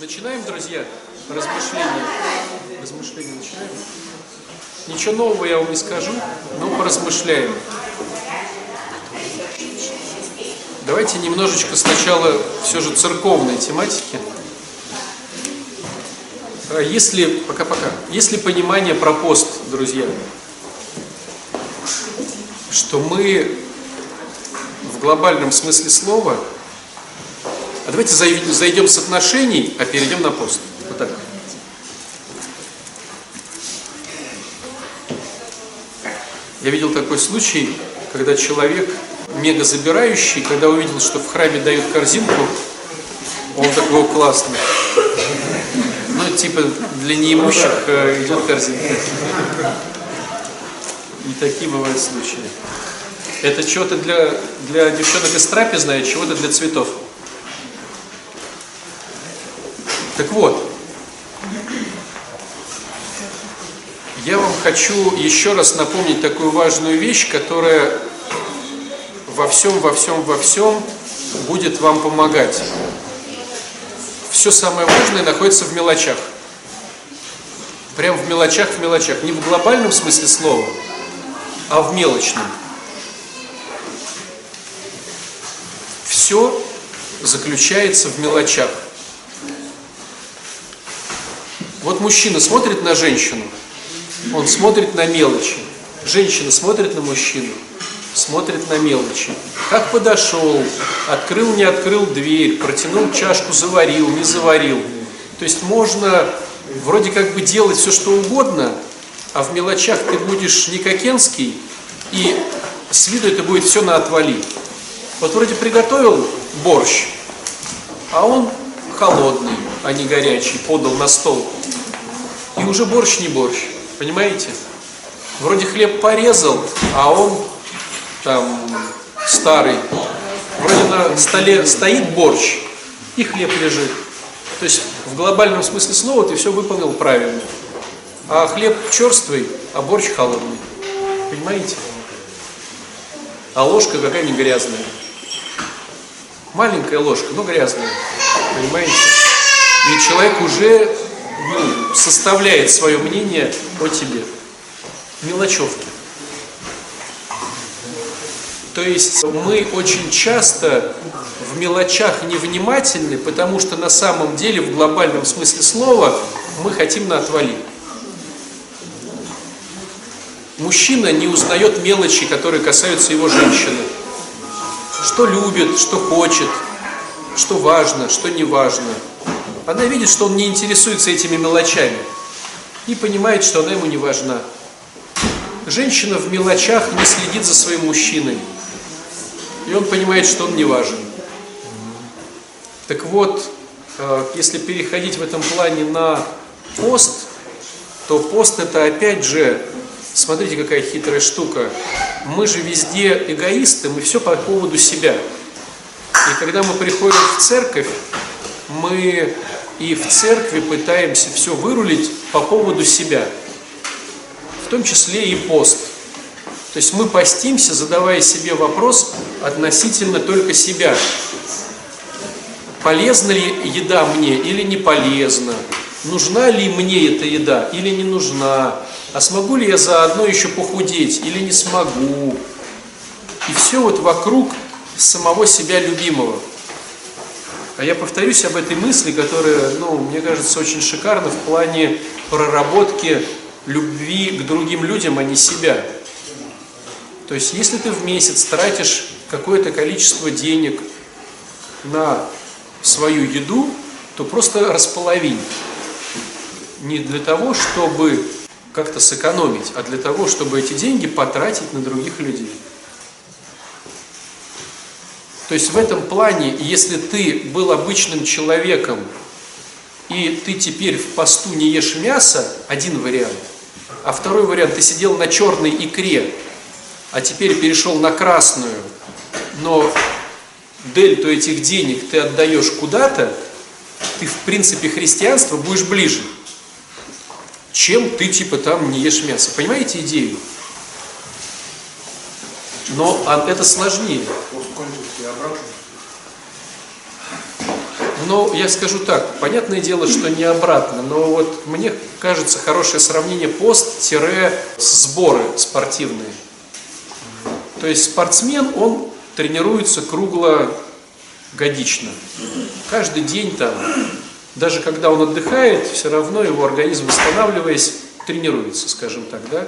Начинаем, друзья, размышления. Размышления начинаем. Ничего нового я вам не скажу, но поразмышляем. Давайте немножечко сначала все же церковной тематики. А Если, пока-пока, если понимание про пост, друзья, что мы в глобальном смысле слова а давайте зай- зайдем с отношений, а перейдем на пост. Вот так. Я видел такой случай, когда человек, мега забирающий, когда увидел, что в храме дают корзинку, он такой «О, классный. Ну, типа, для неимущих э, идет корзинка. И такие бывают случаи. Это чего-то для, для девчонок из трапезной, а чего-то для цветов. Так вот, я вам хочу еще раз напомнить такую важную вещь, которая во всем, во всем, во всем будет вам помогать. Все самое важное находится в мелочах. Прям в мелочах, в мелочах. Не в глобальном смысле слова, а в мелочном. Все заключается в мелочах. Вот мужчина смотрит на женщину, он смотрит на мелочи. Женщина смотрит на мужчину, смотрит на мелочи. Как подошел, открыл, не открыл дверь, протянул чашку, заварил, не заварил. То есть можно вроде как бы делать все, что угодно, а в мелочах ты будешь не Кокенский, и с виду это будет все на отвали. Вот вроде приготовил борщ, а он холодный, а не горячий, подал на стол. И уже борщ не борщ, понимаете? Вроде хлеб порезал, а он там старый. Вроде на столе стоит борщ, и хлеб лежит. То есть в глобальном смысле слова ты все выполнил правильно. А хлеб черствый, а борщ холодный. Понимаете? А ложка какая-нибудь грязная. Маленькая ложка, но грязная. Понимаете? И человек уже составляет свое мнение о тебе. Мелочевки. То есть мы очень часто в мелочах невнимательны, потому что на самом деле в глобальном смысле слова мы хотим на отвали. Мужчина не узнает мелочи, которые касаются его женщины. Что любит, что хочет, что важно, что не важно. Она видит, что он не интересуется этими мелочами и понимает, что она ему не важна. Женщина в мелочах не следит за своим мужчиной, и он понимает, что он не важен. Так вот, э, если переходить в этом плане на пост, то пост это опять же, смотрите, какая хитрая штука. Мы же везде эгоисты, мы все по поводу себя. И когда мы приходим в церковь, мы и в церкви пытаемся все вырулить по поводу себя, в том числе и пост. То есть мы постимся, задавая себе вопрос относительно только себя. Полезна ли еда мне или не полезна? Нужна ли мне эта еда или не нужна? А смогу ли я заодно еще похудеть или не смогу? И все вот вокруг самого себя любимого. А я повторюсь об этой мысли, которая, ну, мне кажется, очень шикарна в плане проработки любви к другим людям, а не себя. То есть, если ты в месяц тратишь какое-то количество денег на свою еду, то просто располовинь. Не для того, чтобы как-то сэкономить, а для того, чтобы эти деньги потратить на других людей. То есть в этом плане, если ты был обычным человеком, и ты теперь в посту не ешь мясо, один вариант. А второй вариант, ты сидел на черной икре, а теперь перешел на красную, но дельту этих денег ты отдаешь куда-то, ты в принципе христианства будешь ближе, чем ты типа там не ешь мясо. Понимаете идею? Но а, это сложнее. Но я скажу так, понятное дело, что не обратно, но вот мне кажется хорошее сравнение пост-сборы спортивные. То есть спортсмен, он тренируется круглогодично. Каждый день там, даже когда он отдыхает, все равно его организм, восстанавливаясь, тренируется, скажем так, да?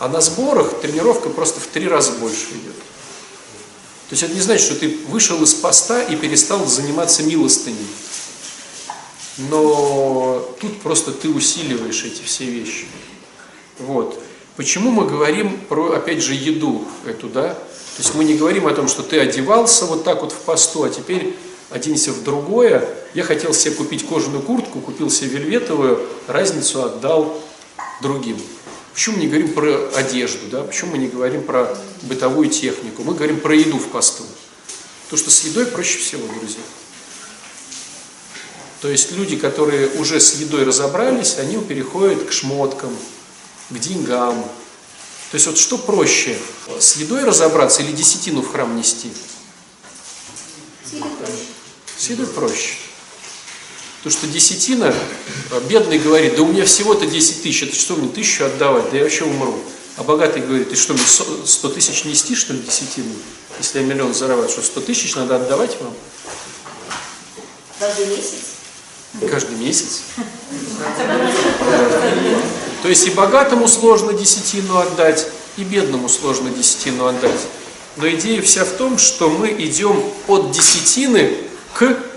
А на сборах тренировка просто в три раза больше идет. То есть это не значит, что ты вышел из поста и перестал заниматься милостыней. Но тут просто ты усиливаешь эти все вещи. Вот. Почему мы говорим про, опять же, еду эту, да? То есть мы не говорим о том, что ты одевался вот так вот в посту, а теперь оденься в другое. Я хотел себе купить кожаную куртку, купил себе вельветовую, разницу отдал другим. Почему мы не говорим про одежду, да? почему мы не говорим про бытовую технику? Мы говорим про еду в посту. То, что с едой проще всего, друзья. То есть люди, которые уже с едой разобрались, они переходят к шмоткам, к деньгам. То есть вот что проще, с едой разобраться или десятину в храм нести? С едой проще. То, что десятина, а, бедный говорит, да у меня всего-то 10 тысяч, это что мне тысячу отдавать, да я вообще умру. А богатый говорит, ты что, мне 100 тысяч нести, что ли, десятину? Если я миллион зарабатываю, что 100 тысяч надо отдавать вам? Каждый месяц? Каждый месяц. То есть и богатому сложно десятину отдать, и бедному сложно десятину отдать. Но идея вся в том, что мы идем от десятины к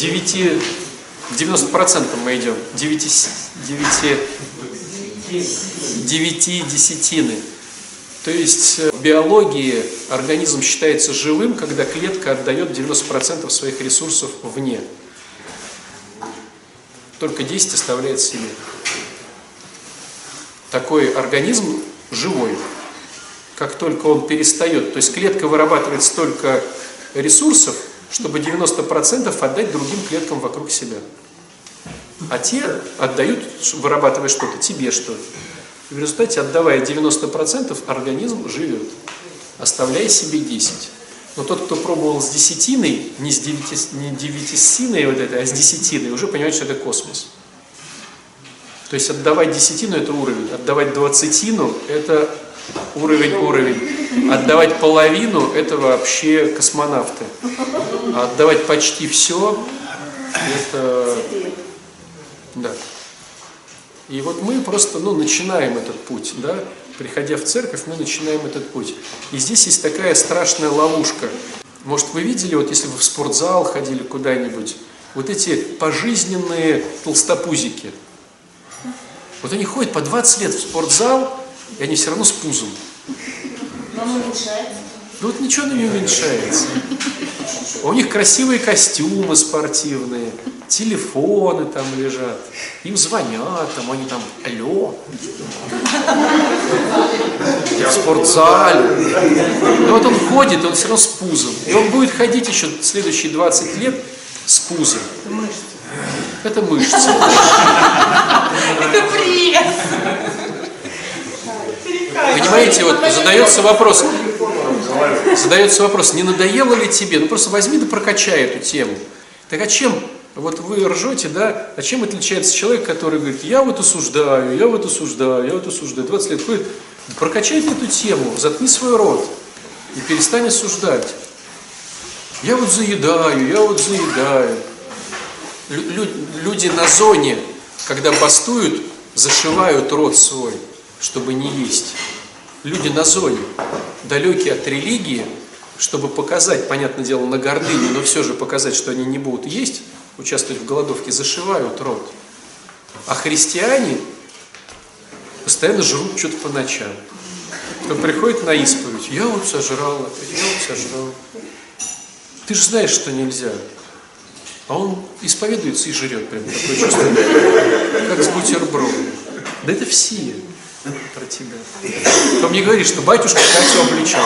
9, к 90% мы идем, 9, 9, 9 десятины. То есть э, в биологии организм считается живым, когда клетка отдает 90% своих ресурсов вне. Только 10 оставляет себе. Такой организм живой. Как только он перестает, то есть клетка вырабатывает столько ресурсов, чтобы 90% отдать другим клеткам вокруг себя. А те отдают, вырабатывая что-то, тебе что-то. В результате, отдавая 90%, организм живет, оставляя себе 10. Но тот, кто пробовал с десятиной, не с девяти, девятисиной вот это, а с десятиной, уже понимает, что это космос. То есть отдавать десятину – это уровень, отдавать двадцатину – это уровень-уровень. Отдавать половину – это вообще космонавты. А отдавать почти все – это… Да. И вот мы просто ну, начинаем этот путь, да, приходя в церковь, мы начинаем этот путь. И здесь есть такая страшная ловушка. Может, вы видели, вот если вы в спортзал ходили куда-нибудь, вот эти пожизненные толстопузики. Вот они ходят по 20 лет в спортзал, и они все равно с пузом. Он уменьшается. Ну вот ничего не уменьшается. У них красивые костюмы спортивные, телефоны там лежат, им звонят, там они там, алло, я в спортзале. Но вот он ходит, он все равно с пузом. И он будет ходить еще следующие 20 лет с пузом. Это мышцы. Это пресс. Понимаете, вот задается вопрос, задается вопрос, не надоело ли тебе? Ну просто возьми да прокачай эту тему. Так а чем, вот вы ржете, да, а чем отличается человек, который говорит, я вот осуждаю, я вот осуждаю, я вот осуждаю, 20 лет ходит, прокачай эту тему, заткни свой рот и перестань осуждать. Я вот заедаю, я вот заедаю. Лю люди на зоне, когда бастуют, зашивают рот свой, чтобы не есть люди на зоне, далекие от религии, чтобы показать, понятное дело, на гордыне, но все же показать, что они не будут есть, участвовать в голодовке, зашивают рот. А христиане постоянно жрут что-то по ночам. Кто приходит на исповедь, я вот сожрал я вот сожрал. Ты же знаешь, что нельзя. А он исповедуется и жрет прям такое чувство, как с бутербродом. Да это все про тебя. Кто мне говорит, что батюшка Катю обличал.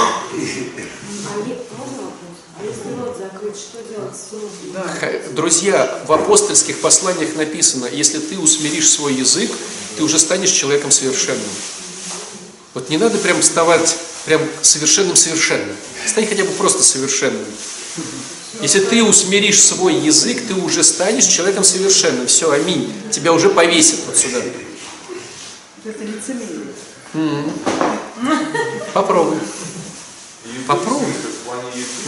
Друзья, в апостольских посланиях написано, если ты усмиришь свой язык, ты уже станешь человеком совершенным. Вот не надо прям вставать прям совершенным-совершенным. Стань хотя бы просто совершенным. Если ты усмиришь свой язык, ты уже станешь человеком совершенным. Все, аминь. Тебя уже повесят вот сюда. Это лицемерие. Попробуй. Попробуй.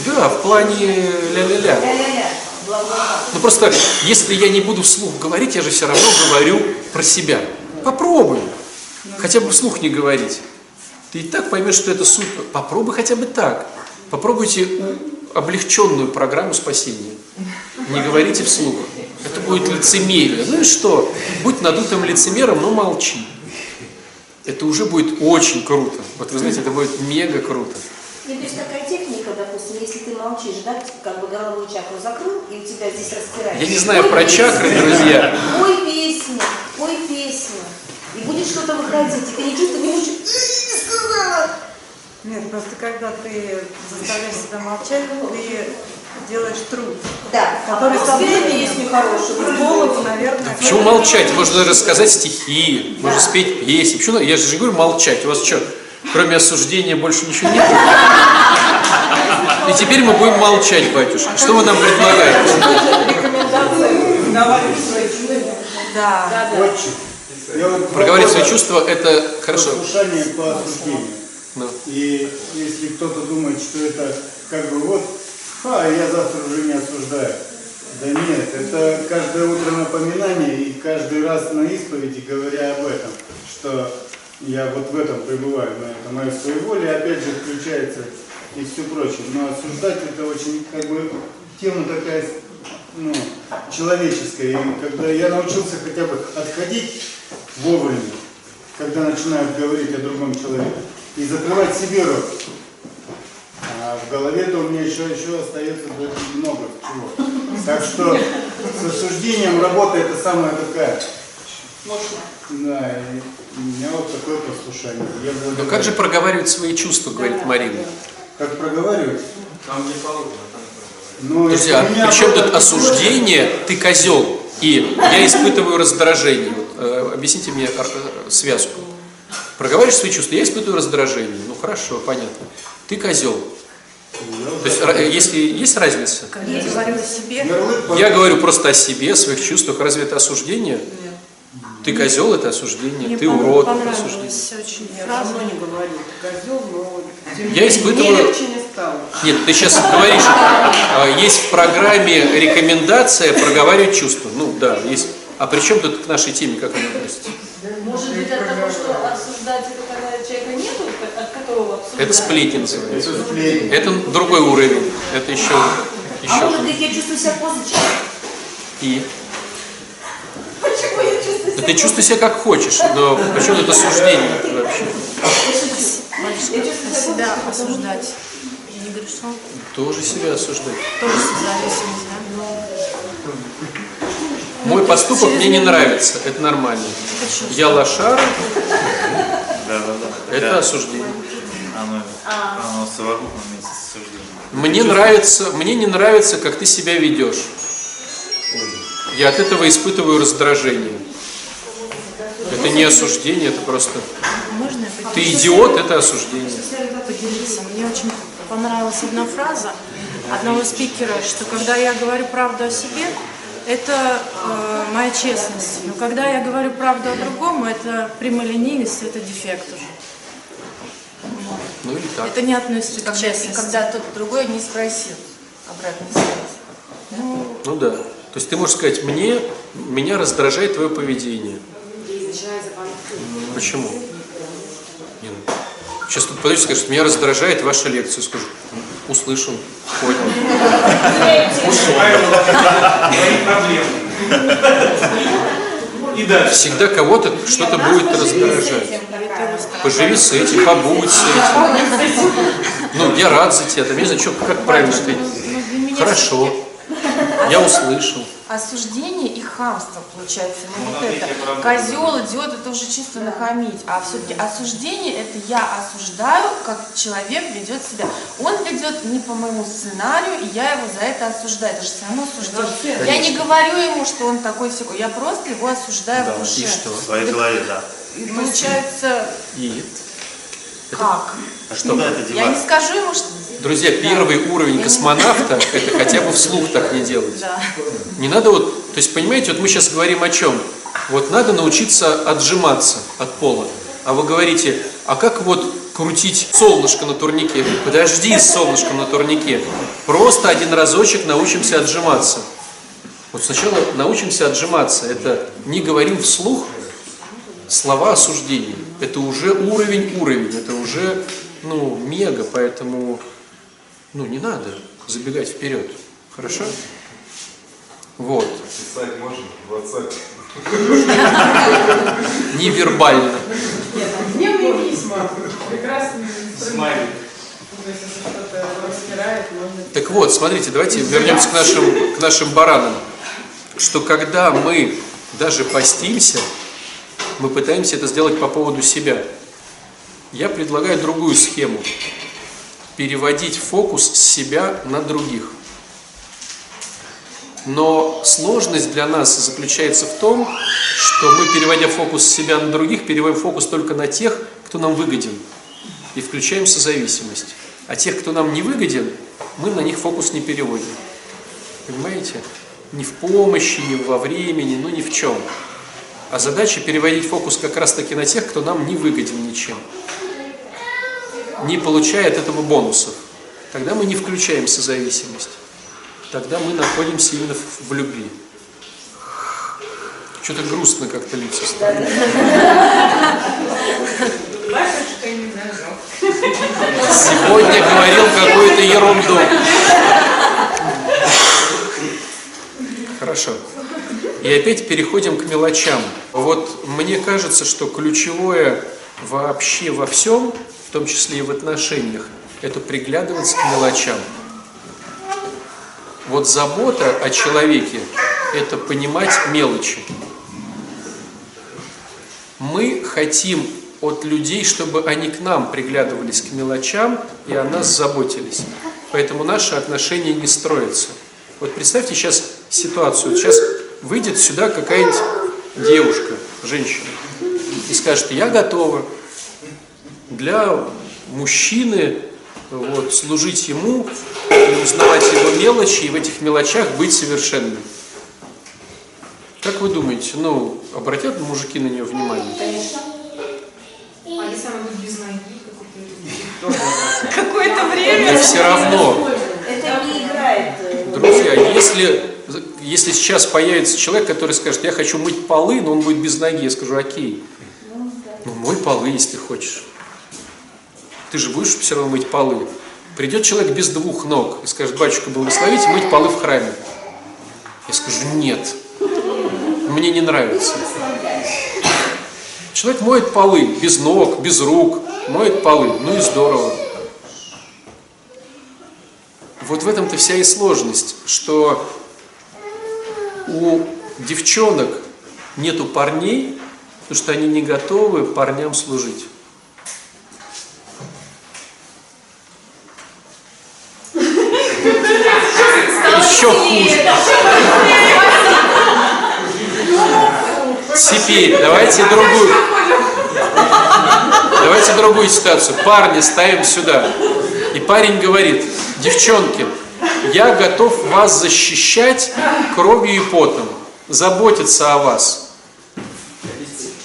Да, в плане ля-ля-ля. Ну просто, если я не буду вслух говорить, я же все равно говорю про себя. Попробуй. Хотя бы вслух не говорить. Ты и так поймешь, что это супер. Попробуй хотя бы так. Попробуйте облегченную программу спасения. Не говорите вслух. Это будет лицемерие. Ну и что? Будь надутым лицемером, но молчи. Это уже будет очень круто. Вот вы знаете, это будет мега круто. Ну, то есть такая техника, допустим, если ты молчишь, да, как бы горловую чакру закрыл, и у тебя здесь распирается. Я не знаю про чакры, друзья. Пой песню, пой песню. И будет что-то выходить, и ты не чувствуешь, не будешь... Нет, просто когда ты заставляешь себя молчать, ты делаешь труд. Да, Который а со временем песню хорошую. в голову, наверное, Почему молчать? Можно рассказать стихи, можно спеть песни. Почему? Я же говорю молчать. У вас что, кроме осуждения больше ничего нет? И теперь мы будем молчать, батюшка. Что вы нам предлагаете? рекомендации давать свои чувства. Да. Проговорить свои чувства – это хорошо. Послушание по осуждению. И если кто-то думает, что это как бы вот, ха, я завтра уже не осуждаю. Да нет, это каждое утро напоминание и каждый раз на исповеди говоря об этом, что я вот в этом пребываю, на это мое своеволие, опять же включается и все прочее. Но осуждать это очень как бы тема такая ну, человеческая. И когда я научился хотя бы отходить вовремя, когда начинают говорить о другом человеке, и закрывать себе рот. А в голове-то у меня еще, еще остается очень много чего. Так что с осуждением работа это самая такая. Мощно. Да, и у меня вот такое послушание. Я Но благодарен. как же проговаривать свои чувства, говорит Марина? Как проговаривать? Там не положено, там Ну, Друзья, у меня при чем было тут осуждение, ты козел, и я испытываю раздражение. Вот, э, объясните мне связку. Проговариваешь свои чувства, я испытываю раздражение. Ну хорошо, понятно. Ты козел. То есть, если есть разница? Я говорю о себе, Ярлык Я говорю просто о себе, о своих чувствах. Разве это осуждение? Ты козел, это осуждение. Мне Ты урод, это осуждение. очень я фраза. давно не говорю, ты козел, но Я испытываю- мне легче не стало. Нет, ты сейчас говоришь, а, есть в программе рекомендация проговаривать чувства. Ну да, есть. А при чем тут к нашей теме, как она относится? Может быть от того, что обсуждать это когда человека нету, от которого обсуждать? Это сплетни называется. Это другой уровень. Это еще, А еще. может быть, я чувствую себя позже? И Почему я чувствую Да ты чувствуй себя как хочешь, но почему это осуждение вообще? Я чувствую себя себя осуждать не грешно. Тоже себя осуждать. Тоже созависимость, да? Мой поступок мне не нравится, это нормально. Я лошара, Да, да, да. это осуждение. Оно, оно совокупно вместе с осуждением. Мне нравится, мне не нравится, как ты себя ведешь. Я от этого испытываю раздражение. Это не осуждение, это просто... Можно я поделюсь? Ты идиот, это осуждение. поделиться? Мне очень понравилась одна фраза одного спикера, что когда я говорю правду о себе, это э, моя честность. Но когда я говорю правду о другом, это прямолинейность, это дефект уже. Ну или так. Это не относится к честности. когда тот другой не спросил обратной связи. Ну да. То есть ты можешь сказать, мне, меня раздражает твое поведение. Почему? Не, ну, Сейчас тут подойдешь и скажешь, меня раздражает ваша лекция. Скажу, «Ну, услышал, понял. И дальше. Всегда кого-то что-то будет раздражать. Поживи с этим, побудь с этим. Ну, я рад за тебя. Там, я не знаю, что, как правильно ответить. Хорошо. Я услышал. Осуждение и хамство получается. Ну, Ну, вот это. Козел, идиот, это уже чисто нахамить. А все-таки осуждение это я осуждаю, как человек ведет себя. Он ведет не по моему сценарию, и я его за это осуждаю. Это же все равно осуждение. Я не говорю ему, что он такой всякой. Я просто его осуждаю в душе. И что? В своей голове, да. И получается, И? Как? Что? Куда это Я не скажу ему, что... Друзья, первый уровень космонавта – это хотя бы вслух так не делать. Да. Не надо вот, то есть, понимаете, вот мы сейчас говорим о чем? Вот надо научиться отжиматься от пола. А вы говорите, а как вот крутить солнышко на турнике? Подожди с солнышком на турнике. Просто один разочек научимся отжиматься. Вот сначала научимся отжиматься. Это не говорим вслух слова осуждения. Это уже уровень уровень. Это уже, ну, мега, поэтому, ну, не надо забегать вперед. Хорошо? Вот. Писать можно в WhatsApp. Невербально. Дневные письма. Прекрасный инструмент. Можно... Так вот, смотрите, давайте вернемся к нашим, к нашим баранам. Что когда мы даже постимся, мы пытаемся это сделать по поводу себя. Я предлагаю другую схему. Переводить фокус с себя на других. Но сложность для нас заключается в том, что мы, переводя фокус с себя на других, переводим фокус только на тех, кто нам выгоден. И включаем созависимость. А тех, кто нам не выгоден, мы на них фокус не переводим. Понимаете? Ни в помощи, ни во времени, ну ни в чем. А задача переводить фокус как раз таки на тех, кто нам не выгоден ничем. Не получает этого бонусов. Тогда мы не включаем созависимость. Тогда мы находимся именно в, в любви. Что-то грустно как-то не зажег. Сегодня говорил какую-то ерунду. Хорошо. И опять переходим к мелочам. Вот мне кажется, что ключевое вообще во всем, в том числе и в отношениях, это приглядываться к мелочам. Вот забота о человеке – это понимать мелочи. Мы хотим от людей, чтобы они к нам приглядывались к мелочам и о нас заботились. Поэтому наши отношения не строятся. Вот представьте сейчас ситуацию. Сейчас выйдет сюда какая-нибудь девушка, женщина, и скажет, я готова для мужчины вот, служить ему и узнавать его мелочи, и в этих мелочах быть совершенным. Как вы думаете, ну, обратят мужики на нее внимание? Конечно. А если она будет без ноги? Какое-то время. Все равно, Это не играет. друзья, если, если сейчас появится человек, который скажет, я хочу мыть полы, но он будет без ноги, я скажу, окей, ну мой полы, если хочешь. Ты же будешь все равно мыть полы. Придет человек без двух ног и скажет, батюшка, благословите мыть полы в храме. Я скажу, нет, мне не нравится. Человек моет полы без ног, без рук, моет полы, ну и здорово. Вот в этом-то вся и сложность, что у девчонок нету парней, потому что они не готовы парням служить. Еще хуже. Теперь давайте другую. Давайте другую ситуацию. Парни ставим сюда. И парень говорит, девчонки, я готов вас защищать кровью и потом, заботиться о вас,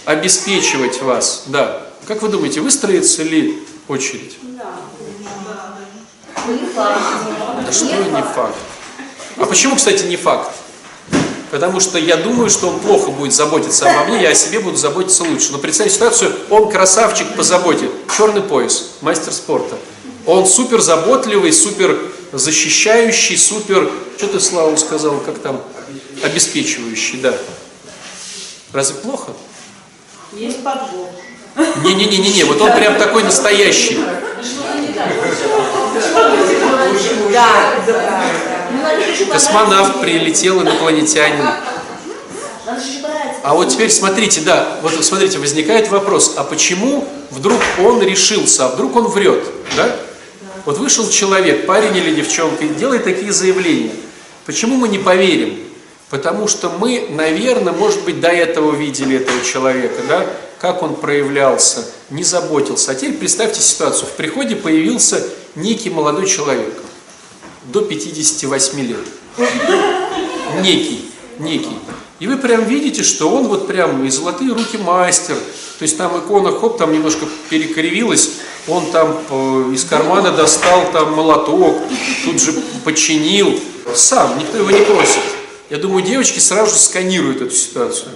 обеспечивать вас. Да. Как вы думаете, выстроится ли очередь? Да что не факт. А почему, кстати, не факт? Потому что я думаю, что он плохо будет заботиться обо мне, я о себе буду заботиться лучше. Но представьте ситуацию, он красавчик по заботе, черный пояс, мастер спорта. Он супер заботливый, супер защищающий, супер, что ты, Слава, сказал, как там, обеспечивающий, да. Разве плохо? Есть подвох. Не-не-не-не, вот он прям такой настоящий. Космонавт прилетел, инопланетянин. А вот теперь смотрите, да, вот смотрите, возникает вопрос, а почему вдруг он решился, а вдруг он врет, да? Вот вышел человек, парень или девчонка, и делает такие заявления. Почему мы не поверим? Потому что мы, наверное, может быть, до этого видели этого человека, да, как он проявлялся, не заботился. А теперь представьте ситуацию. В приходе появился некий молодой человек до 58 лет. Некий, некий. И вы прям видите, что он вот прям и золотые руки мастер. То есть там икона, хоп, там немножко перекривилась, он там э, из кармана достал там молоток, тут же починил. Сам, никто его не просит. Я думаю, девочки сразу же сканируют эту ситуацию.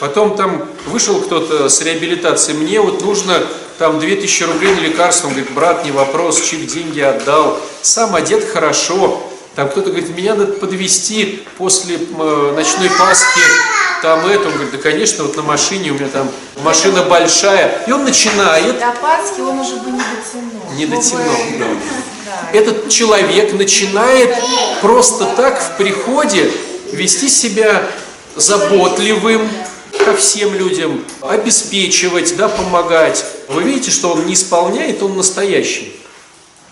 Потом там вышел кто-то с реабилитацией, мне вот нужно там 2000 рублей на лекарство, он говорит, брат, не вопрос, чик деньги отдал, сам одет хорошо, там кто-то говорит, меня надо подвести после э, ночной Пасхи, там это, он говорит, да конечно, вот на машине, у меня там машина большая, и он начинает, До Пасхи он уже бы не дотянул. не дотянул, Чтобы- да. Да. этот человек начинает просто так в приходе вести себя заботливым ко всем людям, обеспечивать, да, помогать. Вы видите, что он не исполняет, он настоящий.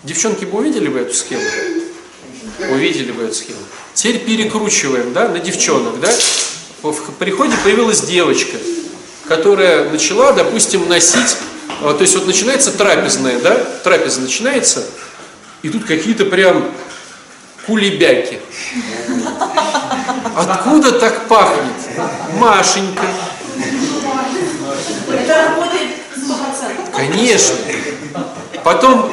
Девчонки бы увидели бы эту схему? Увидели бы эту схему. Теперь перекручиваем, да, на девчонок, да. В приходе появилась девочка, которая начала, допустим, носить, а, то есть вот начинается трапезная, да, трапеза начинается, и тут какие-то прям кулебяки. Откуда так пахнет? Машенька. Это работает 100%. Конечно. Потом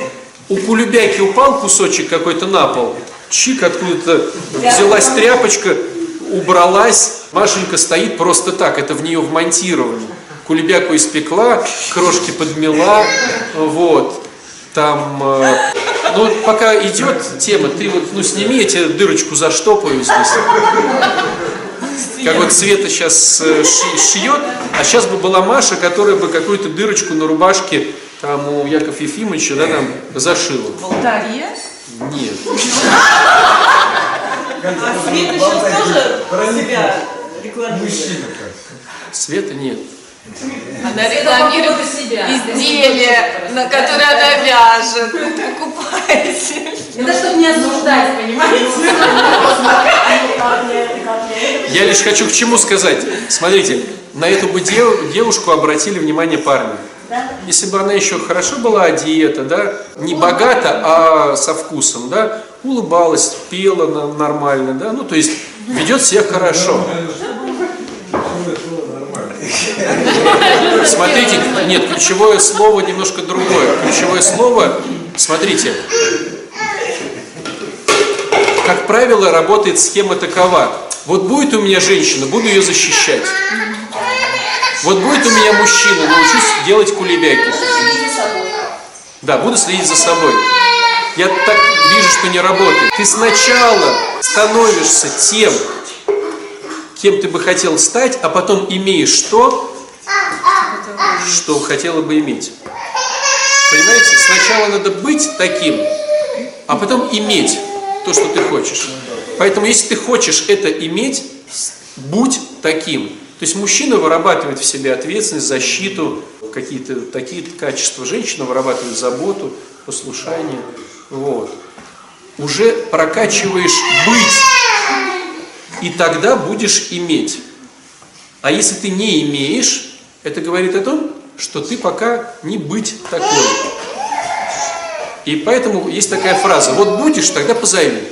у кулебяки упал кусочек какой-то на пол. Чик откуда-то взялась тряпочка, убралась. Машенька стоит просто так, это в нее вмонтировано. Кулебяку испекла, крошки подмела, вот. Там, э, ну пока идет тема, ты вот, ну сними, я тебе дырочку заштопаю здесь. Как вот Света сейчас шьет, а сейчас бы была Маша, которая бы какую-то дырочку на рубашке там у Яков Ефимовича, да, там зашила. В алтаре. Нет. А Света сейчас тоже себя рекламирует. Света нет. Она рекламирует изделия, на которые она вяжет. Покупайте. Это чтобы не осуждать, понимаете? Я лишь хочу к чему сказать. Смотрите, на эту девушку обратили внимание парни. Если бы она еще хорошо была одета, да, не богато, а со вкусом, да, улыбалась, пела нормально, да, ну то есть ведет себя хорошо. Смотрите, нет, ключевое слово немножко другое. Ключевое слово, смотрите, как правило, работает схема такова. Вот будет у меня женщина, буду ее защищать. Вот будет у меня мужчина, научусь делать кулебяки. Да, буду следить за собой. Я так вижу, что не работает. Ты сначала становишься тем, кем ты бы хотел стать, а потом имеешь то, что хотела бы иметь. Понимаете? Сначала надо быть таким, а потом иметь то, что ты хочешь. Поэтому, если ты хочешь это иметь, будь таким. То есть мужчина вырабатывает в себе ответственность, защиту, какие-то такие качества. Женщина вырабатывает заботу, послушание. Вот. Уже прокачиваешь быть, и тогда будешь иметь. А если ты не имеешь, это говорит о том, что ты пока не быть такой. И поэтому есть такая фраза, вот будешь, тогда позови.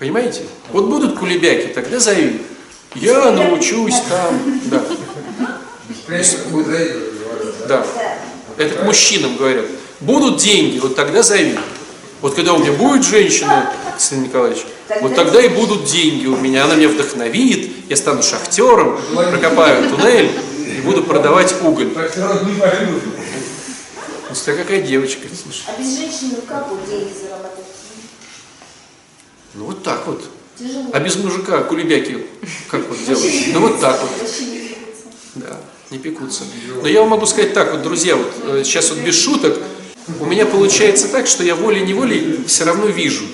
Понимаете? Вот будут кулебяки, тогда зови. Я научусь там. Да. Да. Это к мужчинам говорят. Будут деньги, вот тогда зови. Вот когда у меня будет женщина, Сын Николаевич, вот тогда и будут деньги у меня. Она меня вдохновит, я стану шахтером, прокопаю туннель и буду продавать уголь. Ну, смотря какая девочка, слушай. А без женщины как вот деньги заработать? Ну вот так вот. Тяжело. А без мужика кулебяки как вот делать? Ну вот так вот. Да, не пекутся. Но я вам могу сказать так, вот, друзья, вот э, сейчас вот без шуток, у меня получается так, что я волей-неволей все равно вижу.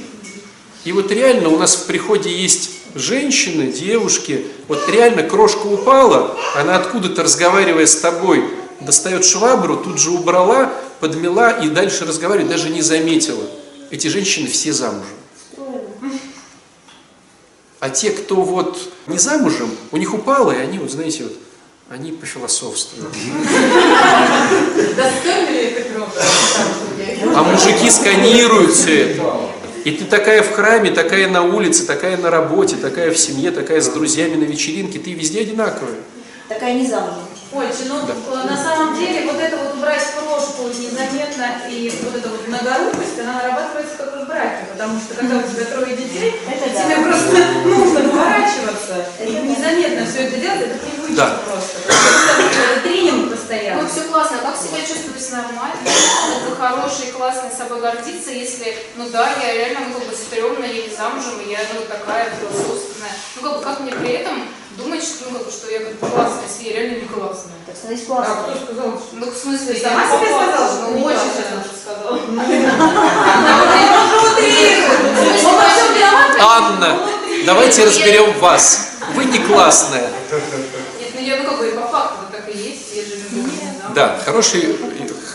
И вот реально у нас в приходе есть женщины, девушки, вот реально крошка упала, она откуда-то, разговаривая с тобой, достает швабру, тут же убрала, подмела и дальше разговаривает, даже не заметила. Эти женщины все замужем. А те, кто вот не замужем, у них упало, и они, вот знаете, вот, они пофилософствуют. А мужики сканируют все это. И ты такая в храме, такая на улице, такая на работе, такая в семье, такая с друзьями на вечеринке, ты везде одинаковая. Такая не замужем. Ольча, ну э, на самом деле вот это вот убрать прошлую незаметно и вот эта вот многорукость, она нарабатывается как раз в браке, потому что когда у тебя трое детей, Это да. тебе просто нужно выворачиваться и незаметно все это делать, это привычка Да. просто. Это тренинг Ну, постоянно. все классно. А как себя чувствовать нормально? Это хороший, классный собой гордиться, если, ну да, я реально, ну, как бы стрёмная, я не замужем, и я, ну, такая философственная. Ну, как бы, как мне при этом думать, что, ну, что я как классная, если я реально не классная? Так становись А классно. кто сказал? Ну, в смысле, я сама себе сказала, что Ну, очень сейчас уже сказала. Анна, давайте разберем вас. Вы не классная. Нет, ну, я, ну, как бы, по факту вот так и есть, я же люблю, да. Да, хороший,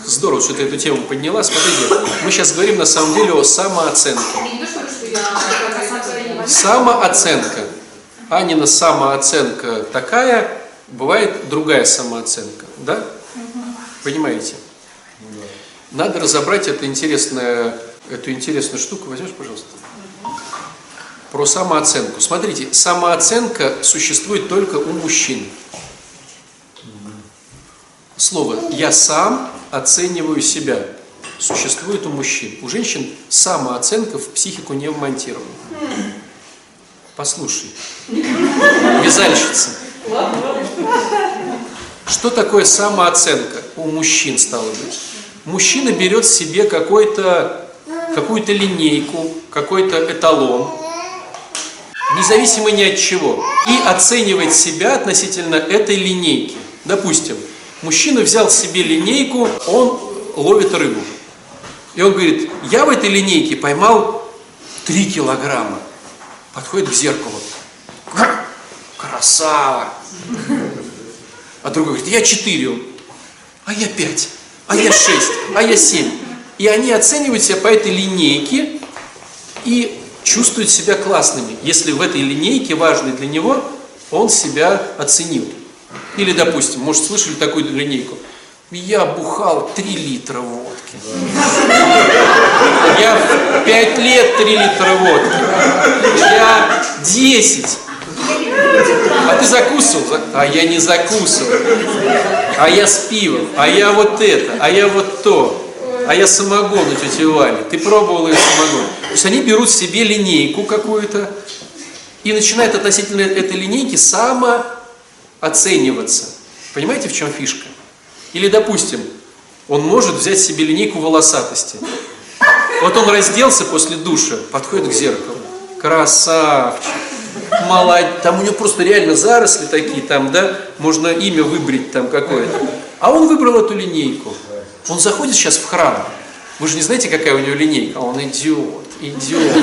здорово, что ты эту тему подняла. Смотрите, мы сейчас говорим на самом деле о самооценке. Самооценка. Анина самооценка такая, бывает другая самооценка. Да? Понимаете? Надо разобрать это интересное, эту интересную штуку. Возьмешь, пожалуйста? Про самооценку. Смотрите, самооценка существует только у мужчин. Слово «я сам оцениваю себя» существует у мужчин. У женщин самооценка в психику не вмонтирована. Послушай, вязальщица. Что такое самооценка у мужчин стало быть? Мужчина берет себе какой-то, какую-то линейку, какой-то эталон, независимо ни от чего, и оценивает себя относительно этой линейки. Допустим, мужчина взял себе линейку, он ловит рыбу. И он говорит, я в этой линейке поймал 3 килограмма. Подходит к зеркалу. Красава! А другой говорит, я 4. Он, а я 5, а я 6, а я 7. И они оценивают себя по этой линейке и чувствуют себя классными, если в этой линейке, важной для него, он себя оценил. Или, допустим, может, слышали такую линейку? Я бухал 3 литра водки. Я в 5 лет 3 литра водки. Я 10. А ты закусывал? За- А я не закусывал. А я с пивом. А я вот это. А я вот то. А я самогон у тети Вали. Ты пробовал ее самогон. То есть они берут себе линейку какую-то и начинают относительно этой линейки самооцениваться. Понимаете, в чем фишка? Или, допустим, он может взять себе линейку волосатости. Вот он разделся после душа, подходит к зеркалу. Красавчик. Молодец. Там у него просто реально заросли такие, там, да, можно имя выбрить там какое-то. А он выбрал эту линейку. Он заходит сейчас в храм. Вы же не знаете, какая у него линейка? А он идиот, идиот.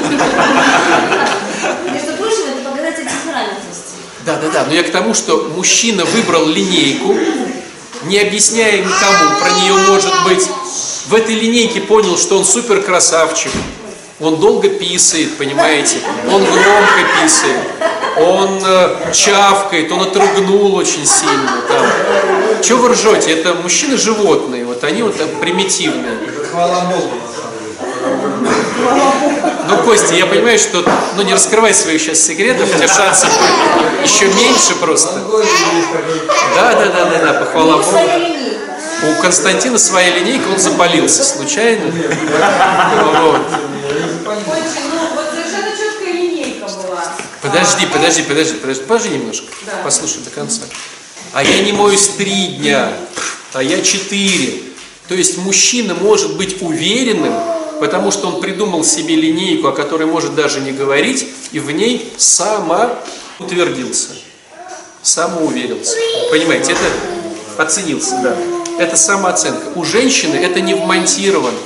Между прочим, это показатель темпераментности. Да, да, да. Но я к тому, что мужчина выбрал линейку, не объясняя никому, про нее может быть. В этой линейке понял, что он супер красавчик. Он долго писает, понимаете? Он громко писает. Он э, чавкает, он отрыгнул очень сильно. Там. Чего вы ржете? Это мужчины животные, вот они вот там примитивные. Хвала Богу. Ну, Костя, я понимаю, что ну не раскрывай своих сейчас секретов, у тебя шансов еще меньше просто. Да, да, да, да, да, похвала Богу. У Константина своя линейка, он запалился случайно. Вот. Подожди, подожди, подожди, подожди, подожди немножко. Послушай до конца. А я не моюсь три дня, а я четыре. То есть мужчина может быть уверенным, потому что он придумал себе линейку, о которой может даже не говорить, и в ней самоутвердился, самоуверился. Понимаете, это оценился, да. Это самооценка. У женщины это не вмонтировано.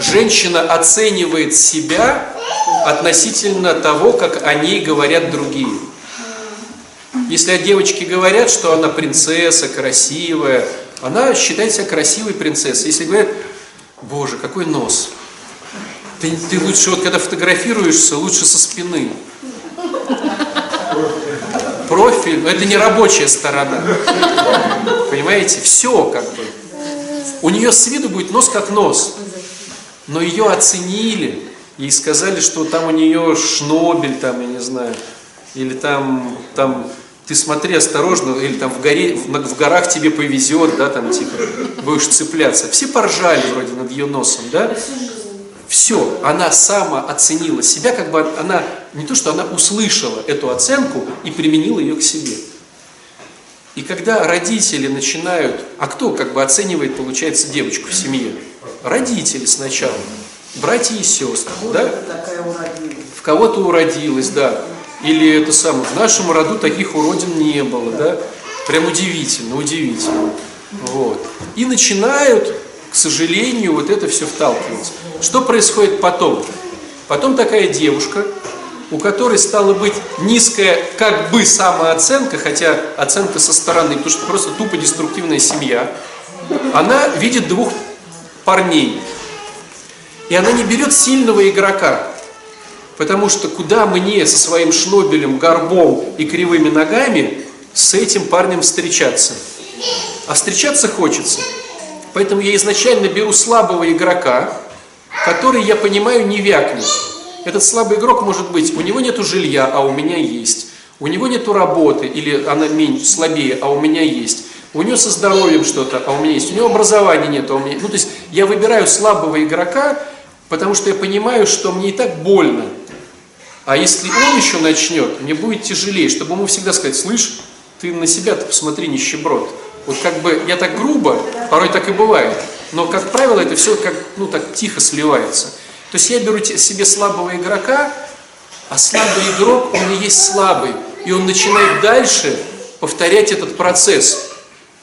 Женщина оценивает себя относительно того, как о ней говорят другие. Если о девочке говорят, что она принцесса, красивая, она считает себя красивой принцессой. Если говорят, боже, какой нос. Ты, ты лучше, вот когда фотографируешься, лучше со спины. профиль, это не рабочая сторона. Понимаете, все как бы. У нее с виду будет нос как нос, но ее оценили, ей сказали, что там у нее шнобель, там, я не знаю, или там, там ты смотри осторожно, или там в, горе, в, в горах тебе повезет, да, там типа будешь цепляться. Все поржали вроде над ее носом, да? Все, она сама оценила себя, как бы она, не то что она услышала эту оценку и применила ее к себе. И когда родители начинают, а кто как бы оценивает, получается, девочку в семье? Родители сначала, братья и сестры, да? В кого-то уродилась, да. Или это самое, в нашем роду таких уродин не было, да? Прям удивительно, удивительно. Вот. И начинают, к сожалению, вот это все вталкивать. Что происходит потом? Потом такая девушка, у которой стала быть низкая как бы самооценка, хотя оценка со стороны, потому что просто тупо деструктивная семья, она видит двух парней. И она не берет сильного игрока, потому что куда мне со своим шнобелем, горбом и кривыми ногами с этим парнем встречаться? А встречаться хочется. Поэтому я изначально беру слабого игрока, который, я понимаю, не вякнет. Этот слабый игрок может быть, у него нет жилья, а у меня есть. У него нет работы, или она меньше, слабее, а у меня есть. У него со здоровьем что-то, а у меня есть. У него образования нет, а у меня... Ну, то есть я выбираю слабого игрока, потому что я понимаю, что мне и так больно. А если он еще начнет, мне будет тяжелее, чтобы ему всегда сказать, слышь, ты на себя-то посмотри, нищеброд. Вот как бы я так грубо, порой так и бывает, но, как правило, это все как, ну, так тихо сливается. То есть я беру себе слабого игрока, а слабый игрок, он и есть слабый. И он начинает дальше повторять этот процесс.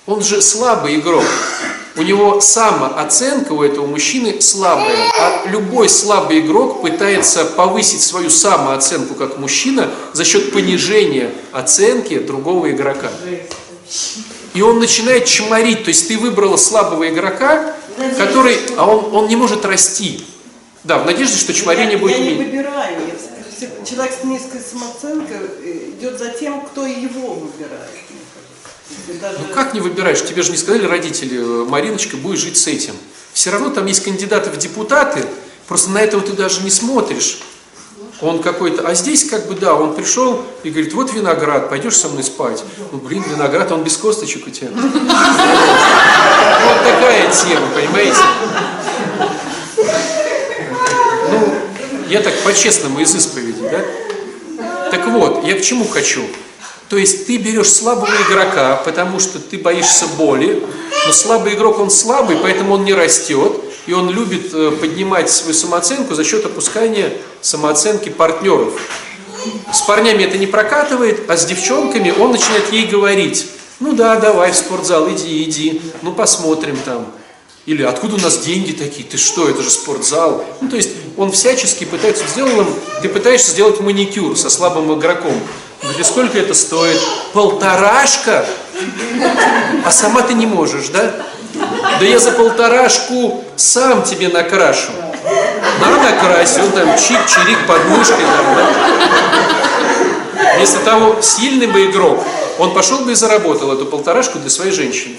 Он же слабый игрок. У него самооценка у этого мужчины слабая. А любой слабый игрок пытается повысить свою самооценку как мужчина за счет понижения оценки другого игрока. И он начинает чморить. То есть ты выбрала слабого игрока, который, а он, он не может расти. Да, в надежде, что чморение будет Я не меньше. выбираю. Человек с низкой самооценкой э, идет за тем, кто его выбирает. Ну как не выбираешь? Тебе же не сказали родители, «Э, Мариночка, будешь жить с этим. Все равно там есть кандидаты в депутаты, просто на этого ты даже не смотришь. Он какой-то, а здесь как бы да, он пришел и говорит, вот виноград, пойдешь со мной спать. Ну блин, виноград, он без косточек у тебя. Вот такая тема, понимаете? Ну, я так по-честному из исповеди, да? Так вот, я к чему хочу? То есть ты берешь слабого игрока, потому что ты боишься боли, но слабый игрок, он слабый, поэтому он не растет, и он любит э, поднимать свою самооценку за счет опускания самооценки партнеров. С парнями это не прокатывает, а с девчонками он начинает ей говорить, ну да, давай в спортзал, иди, иди, ну посмотрим там. Или откуда у нас деньги такие? Ты что, это же спортзал. Ну, то есть он всячески пытается, сделал им, ты пытаешься сделать маникюр со слабым игроком. Говорит, «И сколько это стоит? Полторашка? А сама ты не можешь, да? Да я за полторашку сам тебе накрашу. На, накрасил, там чик-чирик под мышкой, там, да? Вместо того, сильный бы игрок, он пошел бы и заработал эту полторашку для своей женщины.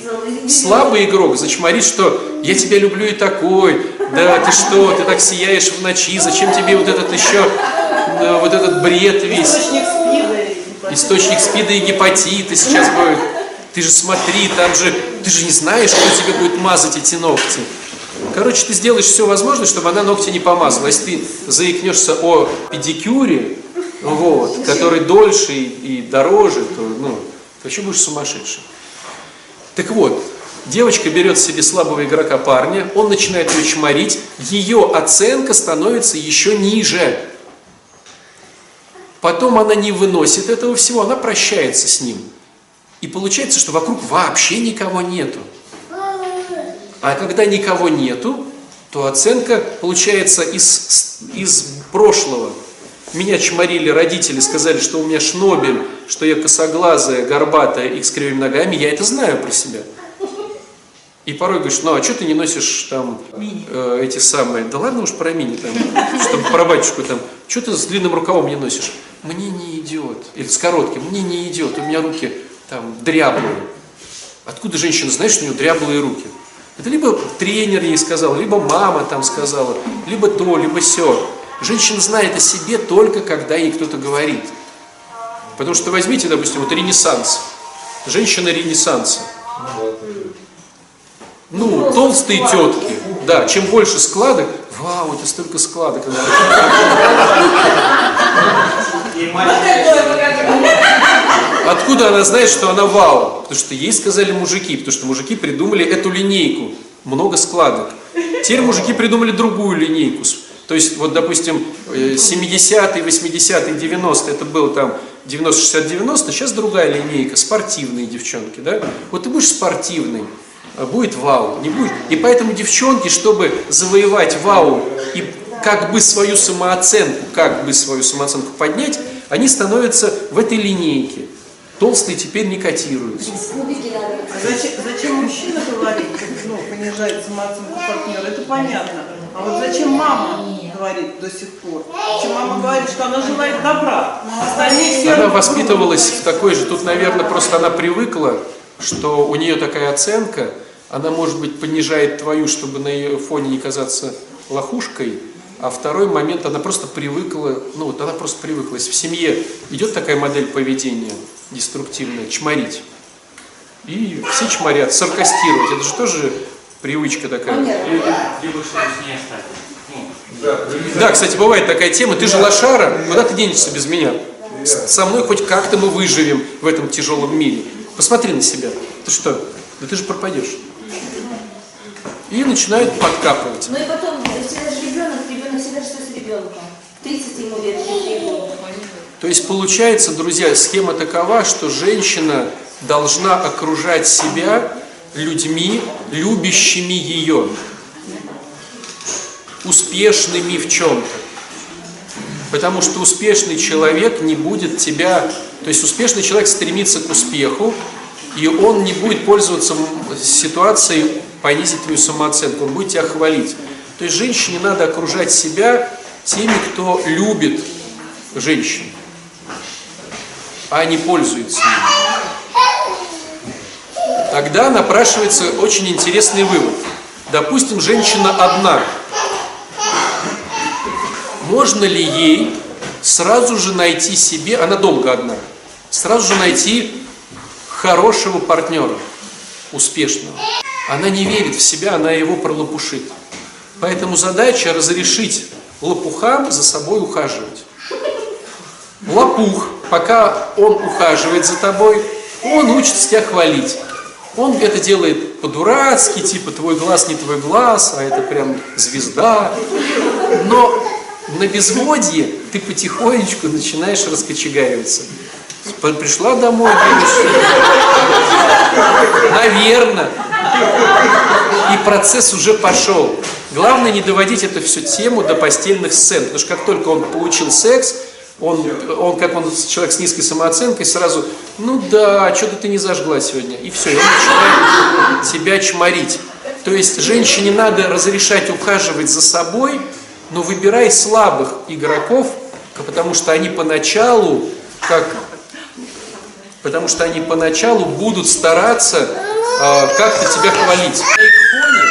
Слабый игрок зачморит, что я тебя люблю и такой, да ты что, ты так сияешь в ночи, зачем тебе вот этот еще, да, вот этот бред весь, Источник спида и гепатита. сейчас будет. Ты же смотри, там же, ты же не знаешь, кто тебе будет мазать эти ногти. Короче, ты сделаешь все возможное, чтобы она ногти не помазала. Если ты заикнешься о педикюре, вот, который дольше и, и дороже, то, ну, ты вообще будешь сумасшедшим. Так вот, девочка берет себе слабого игрока парня, он начинает ее чморить, ее оценка становится еще ниже. Потом она не выносит этого всего, она прощается с ним. И получается, что вокруг вообще никого нету. А когда никого нету, то оценка получается из, из прошлого. Меня чморили родители, сказали, что у меня шнобель, что я косоглазая, горбатая и с кривыми ногами. Я это знаю про себя. И порой говоришь, ну а что ты не носишь там э, эти самые, да ладно уж про мини там, чтобы про батюшку там, что ты с длинным рукавом не носишь? Мне не идет. Или с коротким, мне не идет, у меня руки там дряблые. Откуда женщина знает, что у нее дряблые руки? Это либо тренер ей сказал, либо мама там сказала, либо то, либо все. Женщина знает о себе только когда ей кто-то говорит. Потому что возьмите, допустим, вот Ренессанс. Женщина Ренессанса. Ну, толстые тетки. Да, чем больше складок, вау, у тебя столько складок. Откуда она знает, что она вау? Потому что ей сказали мужики, потому что мужики придумали эту линейку, много складок. Теперь мужики придумали другую линейку. То есть, вот, допустим, 70-е, 80-е, 90-е, это было там 90-60-90, сейчас другая линейка, спортивные девчонки, да? Вот ты будешь спортивный, будет вау, не будет. И поэтому девчонки, чтобы завоевать вау и как бы свою самооценку, как бы свою самооценку поднять, они становятся в этой линейке. Толстые теперь не котируются. Зачем, зачем мужчина говорит, ну, понижает самооценку партнера, это понятно. А вот зачем мама говорит до сих пор? Зачем мама говорит, что она желает добра? Остальные все Она воспитывалась в такой же, тут, наверное, просто она привыкла, что у нее такая оценка, она, может быть, понижает твою, чтобы на ее фоне не казаться лохушкой, а второй момент, она просто привыкла, ну вот она просто привыкла. Если в семье идет такая модель поведения деструктивная, чморить, и все чморят, саркастировать, это же тоже привычка такая. Либо что-то с ней оставить. Да, кстати, бывает такая тема, ты же лошара, куда ты денешься без меня? Со мной хоть как-то мы выживем в этом тяжелом мире. Посмотри на себя. Ты что? Да ты же пропадешь. И начинают подкапывать. Ну и потом, всегда же ребенок, ребенок всегда что с ребенком. 30 ему лет, 33 года. То есть получается, друзья, схема такова, что женщина должна окружать себя людьми, любящими ее, успешными в чем-то. Потому что успешный человек не будет тебя... То есть успешный человек стремится к успеху, и он не будет пользоваться ситуацией понизить твою самооценку, он будет тебя хвалить. То есть женщине надо окружать себя теми, кто любит женщин, а не пользуется ими. Тогда напрашивается очень интересный вывод. Допустим, женщина одна. Можно ли ей сразу же найти себе, она долго одна, сразу же найти хорошего партнера, успешного? Она не верит в себя, она его пролопушит. Поэтому задача разрешить лопухам за собой ухаживать. Лопух, пока он ухаживает за тобой, он учится тебя хвалить. Он это делает по-дурацки, типа твой глаз не твой глаз, а это прям звезда. Но на безводье ты потихонечку начинаешь раскочегариваться. Пришла домой, наверное, и процесс уже пошел. Главное не доводить эту всю тему до постельных сцен, потому что как только он получил секс, он, он как он человек с низкой самооценкой, сразу, ну да, что-то ты не зажгла сегодня, и все, и он начинает себя чморить. То есть женщине надо разрешать ухаживать за собой, но выбирай слабых игроков, потому что они поначалу, как, потому что они поначалу будут стараться э, как-то тебя хвалить. На их фоне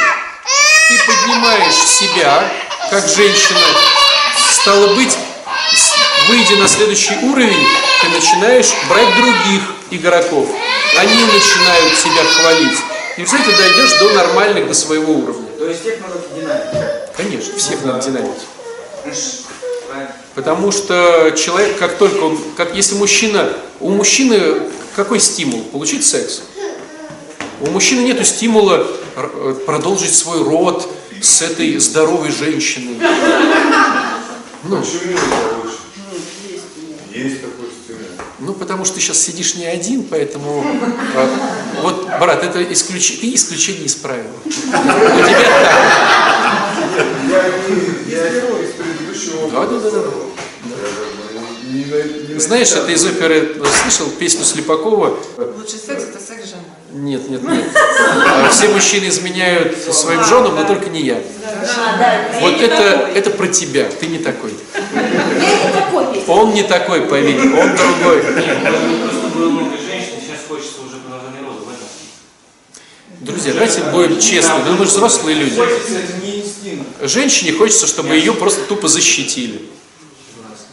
ты поднимаешь себя, как женщина, стало быть, выйдя на следующий уровень, ты начинаешь брать других игроков. Они начинают тебя хвалить. И в результате дойдешь до нормальных, до своего уровня. То есть тех надо динамить. Конечно, всех надо динамить. Потому что человек, как только он, как если мужчина, у мужчины какой стимул? Получить секс. У мужчины нет стимула продолжить свой род с этой здоровой женщиной. Ну, Почему это лучше? Есть такой стимул. ну, потому что ты сейчас сидишь не один, поэтому... а, вот, брат, это исключ... ты исключение из правила. У тебя так. Я не я предыдущего Да, да, да, да. Не на- не Знаешь, на- это из оперы, слышал песню Слепакова? Лучший секс это секс с женой. Нет, нет, нет. А Все мужчины изменяют своим женам, но только не я. Вот это, это про тебя, ты не такой. Он не такой, поверь, он другой. Просто было много женщин, сейчас хочется уже продолжения рода в этом. Друзья, давайте будем честны, мы же взрослые люди. Женщине хочется, чтобы ее просто тупо защитили.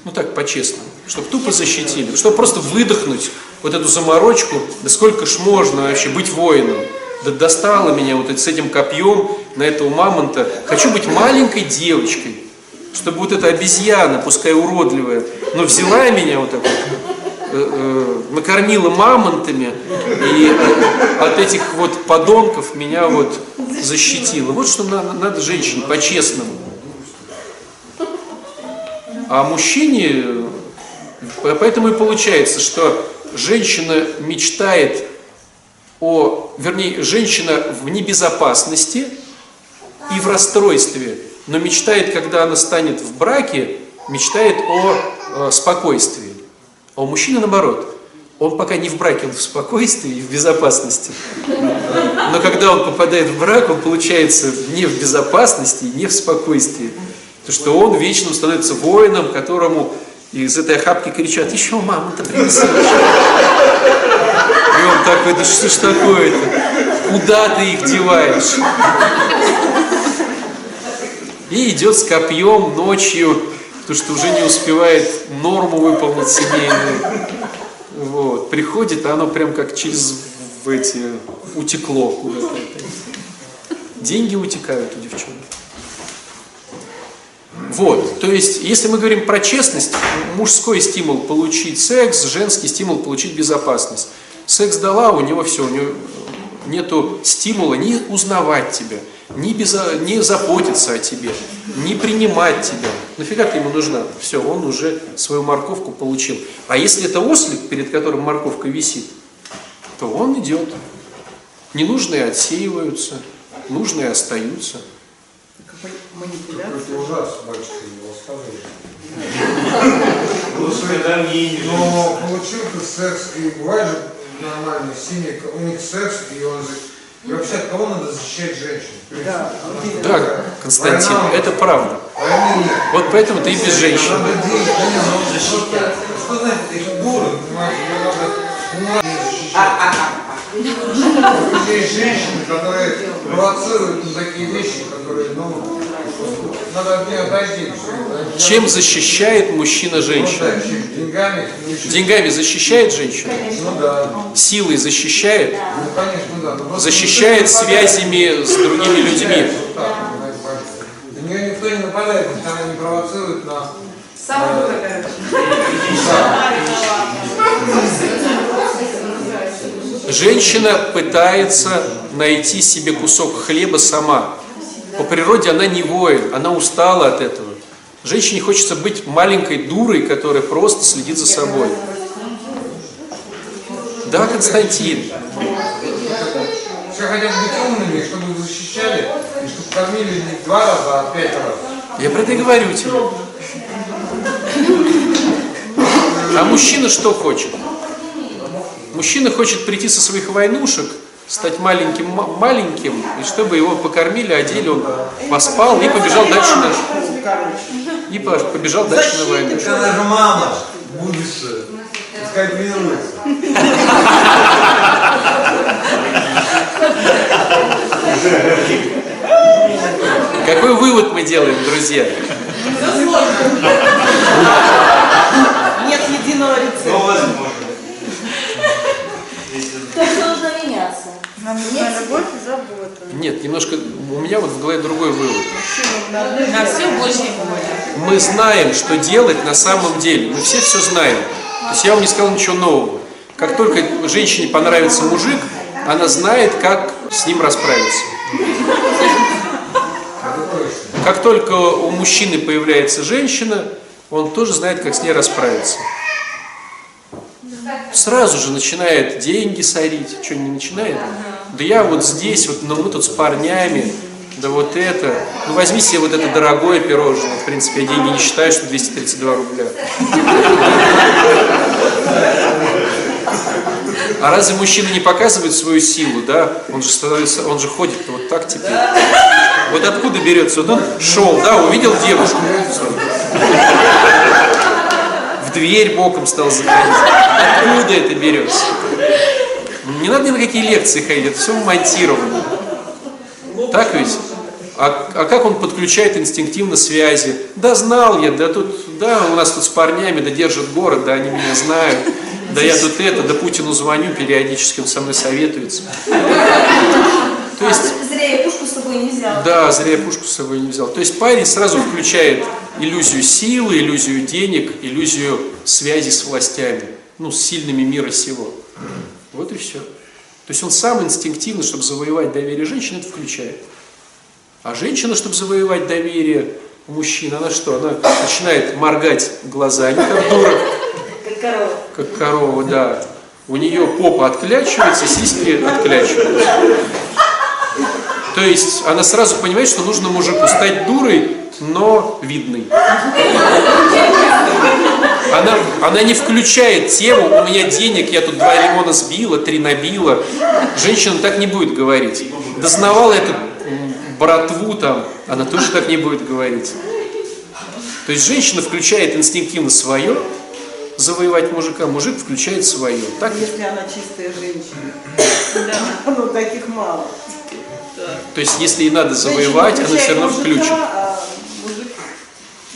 Ну так, по-честному. Чтобы тупо защитили. Чтобы просто выдохнуть вот эту заморочку. Да сколько ж можно вообще быть воином? Да достало меня вот с этим копьем на этого мамонта. Хочу быть маленькой девочкой. Чтобы вот эта обезьяна, пускай уродливая, но взяла меня вот так вот, накормила мамонтами и э, от этих вот подонков меня вот защитила. Вот что надо, надо женщине, по-честному. А мужчине, э, поэтому и получается, что женщина мечтает о, вернее, женщина в небезопасности и в расстройстве, но мечтает, когда она станет в браке, мечтает о э, спокойствии. А у мужчины наоборот. Он пока не в браке, он в спокойствии и в безопасности. Но когда он попадает в брак, он получается не в безопасности, не в спокойствии. Потому что он вечно становится воином, которому из этой охапки кричат, еще мама-то принеси. И он такой, да что ж такое-то? Куда ты их деваешь? И идет с копьем ночью, потому что уже не успевает норму выполнить семейную. Вот. Приходит, а оно прям как через в эти утекло куда-то. Деньги утекают у девчонок. Вот, то есть, если мы говорим про честность, мужской стимул получить секс, женский стимул получить безопасность. Секс дала, у него все, у него нету стимула не узнавать тебя, не, безо, не заботиться о тебе, не принимать тебя. Нафига ты ему нужна? Все, он уже свою морковку получил. А если это ослик, перед которым морковка висит, то он идет. Ненужные отсеиваются, нужные остаются. Манипуляция. Это ужасно, батюшка, его скажи. Но получил ты секс, и бывает же нормальные семьи, у них секс, и он же... И вообще, от кого надо защищать женщин? Да. Да, Константин, Война. это правда. Войны. Вот поэтому ты и без женщин. Надо деньги, да нет, ну, просто, что знаете, эти дуры, понимаете, ее надо ума защищать. Есть женщины, которые провоцируют на такие вещи, которые, ну, надо от них отойти. Чем защищает мужчина Ну женщину? Деньгами? Деньгами защищает женщину? Ну да. Силой защищает? Ну конечно, да. Защищает связями с другими людьми? На нее никто не нападает, потому что она не провоцирует на... Сама э, Женщина пытается найти себе кусок хлеба сама. По природе она не воин, она устала от этого. Женщине хочется быть маленькой дурой, которая просто следит за собой. Да, Константин. Все хотят быть умными, чтобы защищали, и чтобы кормили не два раза, а пять раз. Я про это и говорю тебе. А мужчина что хочет? Мужчина хочет прийти со своих войнушек, стать маленьким, ма- маленьким, и чтобы его покормили, одели, он поспал и побежал дальше на, и по- побежал дальше на войну. Она же мама, будущее. Пускай тренируется. Какой вывод мы делаем, друзья? Нет единого рецепта. Ну, возможно. То есть нужно меняться. Нам нужна любовь и забота. Нет, немножко у меня вот в голове другой вывод. На все воле. Мы знаем, что делать на самом деле. Мы все все знаем. То есть я вам не сказал ничего нового. Как только женщине понравится мужик, она знает, как с ним расправиться. Как только у мужчины появляется женщина, он тоже знает, как с ней расправиться. Сразу же начинает деньги сорить. Что, не начинает? Да я вот здесь, вот, ну мы тут с парнями, да вот это. Ну возьми себе вот это дорогое пирожное. В принципе, я деньги не считаю, что 232 рубля. А разве мужчина не показывает свою силу, да? Он же становится, он же ходит вот так теперь. Вот откуда берется? Вот он шел, да, увидел девушку. В дверь боком стал заходить. Откуда это берется? Не надо ни на какие лекции ходить, это все монтировано. Так ведь? А, а как он подключает инстинктивно связи? Да знал я, да тут, да, у нас тут с парнями, да держат город, да они меня знают, да я тут это, да Путину звоню периодически, он со мной советуется. То есть, Зря я пушку с собой не взяла. да, зря я пушку с собой не взял. То есть парень сразу включает иллюзию силы, иллюзию денег, иллюзию связи с властями, ну, с сильными мира сего. Вот и все. То есть он сам инстинктивно, чтобы завоевать доверие женщины, это включает. А женщина, чтобы завоевать доверие у мужчин, она что? Она начинает моргать глазами, как дура, Как корова. как корова, да. У нее попа отклячивается, сиськи отклячиваются. То есть она сразу понимает, что нужно мужику стать дурой, но видной. Она, она не включает тему, у меня денег, я тут два лимона сбила, три набила. Женщина так не будет говорить. Дознавала эту братву там, она тоже так не будет говорить. То есть женщина включает инстинктивно свое, завоевать мужика, мужик включает свое. Так? Если она чистая женщина. Да. Ну, таких мало. То есть если ей надо завоевать, она все равно включит.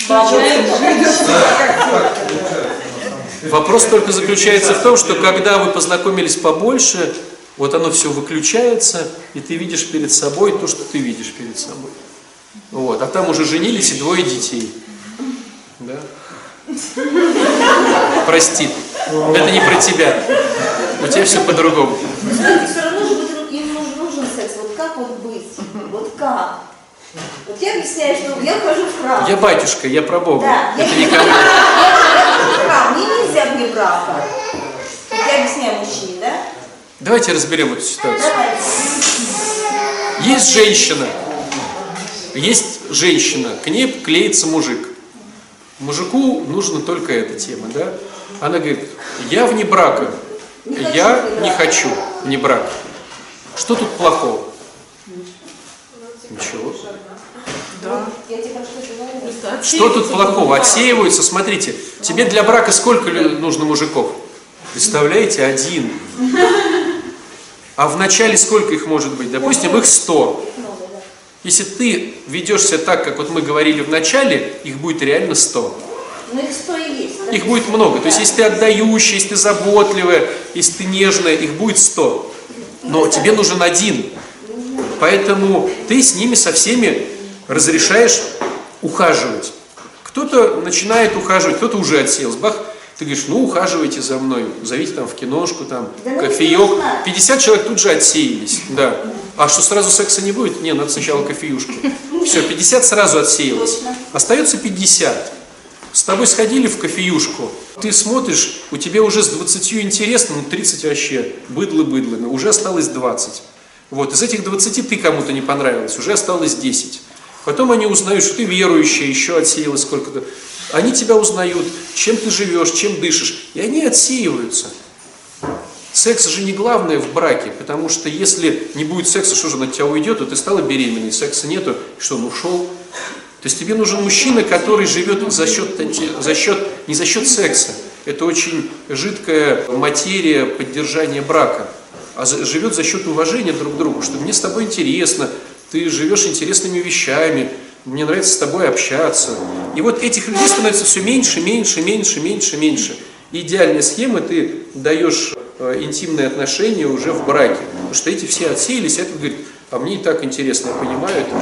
А мужик Вопрос только заключается в том, что когда вы познакомились побольше, вот оно все выключается, и ты видишь перед собой то, что ты видишь перед собой. Вот. А там уже женились и двое детей. Да? Прости, это не про тебя. У тебя все по-другому. Как? Вот я объясняю, что я хожу в храм. Я батюшка, я про Бога. Да, я, Это я, не ко мне. хожу в храм, мне нельзя вне брака. Вот я объясняю мужчине, да? Давайте разберем эту ситуацию. Давайте. Есть женщина, есть женщина, к ней клеится мужик. Мужику нужна только эта тема, да? Она говорит, я вне брака, Не хочу я вне не брака». хочу вне брака. Что тут плохого? Ничего. Тебе про что тут плохого? Отсеиваются, смотрите, тебе для брака сколько нужно мужиков? Представляете, один. А в начале сколько их может быть? Допустим, их 100. Если ты ведешься так, как вот мы говорили в начале, их будет реально 100. Ну их сто и есть. да? Их будет много. То есть, если ты отдающая, если ты заботливая, если ты нежная, их будет 100. Но тебе нужен один. Поэтому ты с ними со всеми разрешаешь ухаживать. Кто-то начинает ухаживать, кто-то уже отсеялся. Бах, ты говоришь, ну ухаживайте за мной, зовите там в киношку, там, Да ну, кофеек. не нужно. 50 человек тут же отсеялись, да. А что сразу секса не будет? Не, надо сначала кофеюшку. Все, 50 сразу отсеялось. Остается 50. С тобой сходили в кофеюшку, ты смотришь, у тебя уже с 20 интересно, ну 30 вообще, быдло-быдло, уже осталось 20. Вот, из этих 20 ты кому-то не понравилось, уже осталось 10. Потом они узнают, что ты верующая, еще отсеялось сколько-то. Они тебя узнают, чем ты живешь, чем дышишь, и они отсеиваются. Секс же не главное в браке, потому что если не будет секса, что же от тебя уйдет, то ты стала беременной, секса нету, что он ушел. То есть тебе нужен мужчина, который живет за счет, за счет, не за счет секса. Это очень жидкая материя поддержания брака. А живет за счет уважения друг к другу, что мне с тобой интересно, ты живешь интересными вещами, мне нравится с тобой общаться. И вот этих людей становится все меньше, меньше, меньше, меньше, меньше. И идеальная схема, ты даешь э, интимные отношения уже в браке. Потому что эти все отсеялись, этот говорит, а мне и так интересно, я понимаю это.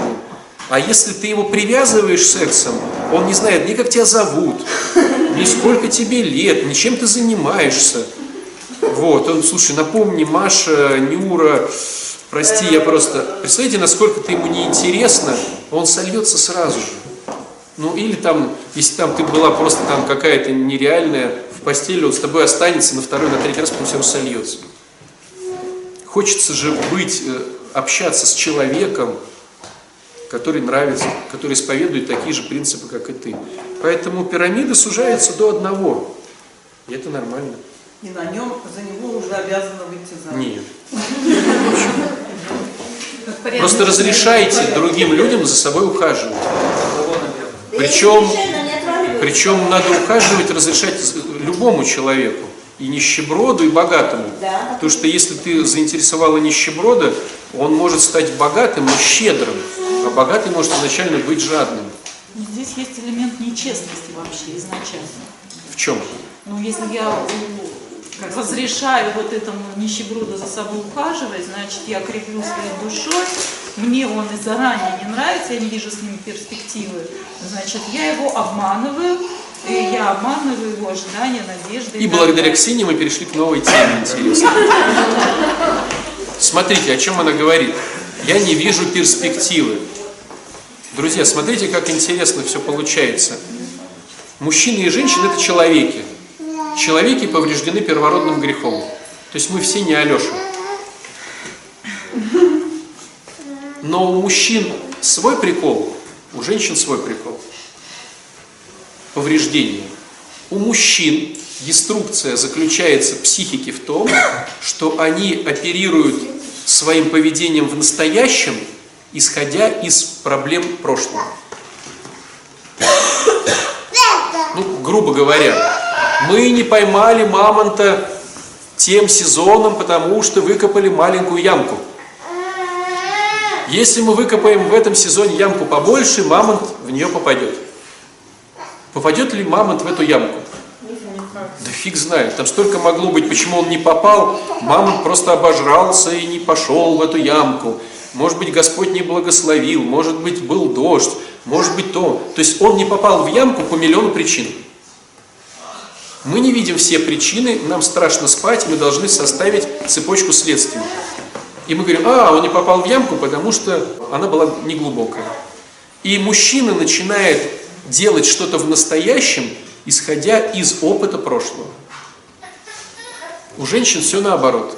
А если ты его привязываешь сексом, он не знает ни как тебя зовут, ни сколько тебе лет, ни чем ты занимаешься. Вот, он, слушай, напомни, Маша, Нюра, прости, я просто... Представляете, насколько ты ему неинтересно, он сольется сразу же. Ну, или там, если там ты была просто там какая-то нереальная в постели, он с тобой останется на второй, на третий раз, потом все равно сольется. Хочется же быть, э, общаться с человеком, который нравится, который исповедует такие же принципы, как и ты. Поэтому пирамида сужается до одного. И это нормально. И на нем, за него уже обязана выйти замуж. Нет. Просто разрешайте другим людям за собой ухаживать. Причем. Причем надо ухаживать, разрешать любому человеку. И нищеброду, и богатому. Да. Потому что если ты заинтересовала нищеброда, он может стать богатым, но щедрым. А богатый может изначально быть жадным. Здесь есть элемент нечестности вообще изначально. В чем? Ну, если я разрешаю вот этому нищеброду за собой ухаживать, значит, я креплю своей душой, мне он и заранее не нравится, я не вижу с ним перспективы, значит, я его обманываю, и я обманываю его ожидания, надежды. И благодаря далее. Ксении мы перешли к новой теме интересной. Смотрите, о чем она говорит. Я не вижу перспективы. Друзья, смотрите, как интересно все получается. Мужчины и женщины – это человеки. Человеки повреждены первородным грехом. То есть мы все не Алеша. Но у мужчин свой прикол, у женщин свой прикол. Повреждение. У мужчин деструкция заключается психики в том, что они оперируют своим поведением в настоящем, исходя из проблем прошлого. Ну, грубо говоря, мы не поймали мамонта тем сезоном, потому что выкопали маленькую ямку. Если мы выкопаем в этом сезоне ямку побольше, мамонт в нее попадет. Попадет ли мамонт в эту ямку? Да фиг знает. Там столько могло быть, почему он не попал. Мамонт просто обожрался и не пошел в эту ямку. Может быть, Господь не благословил, может быть, был дождь, может быть то. То есть он не попал в ямку по миллиону причин. Мы не видим все причины, нам страшно спать, мы должны составить цепочку следствий. И мы говорим, а, он не попал в ямку, потому что она была неглубокая. И мужчина начинает делать что-то в настоящем, исходя из опыта прошлого. У женщин все наоборот.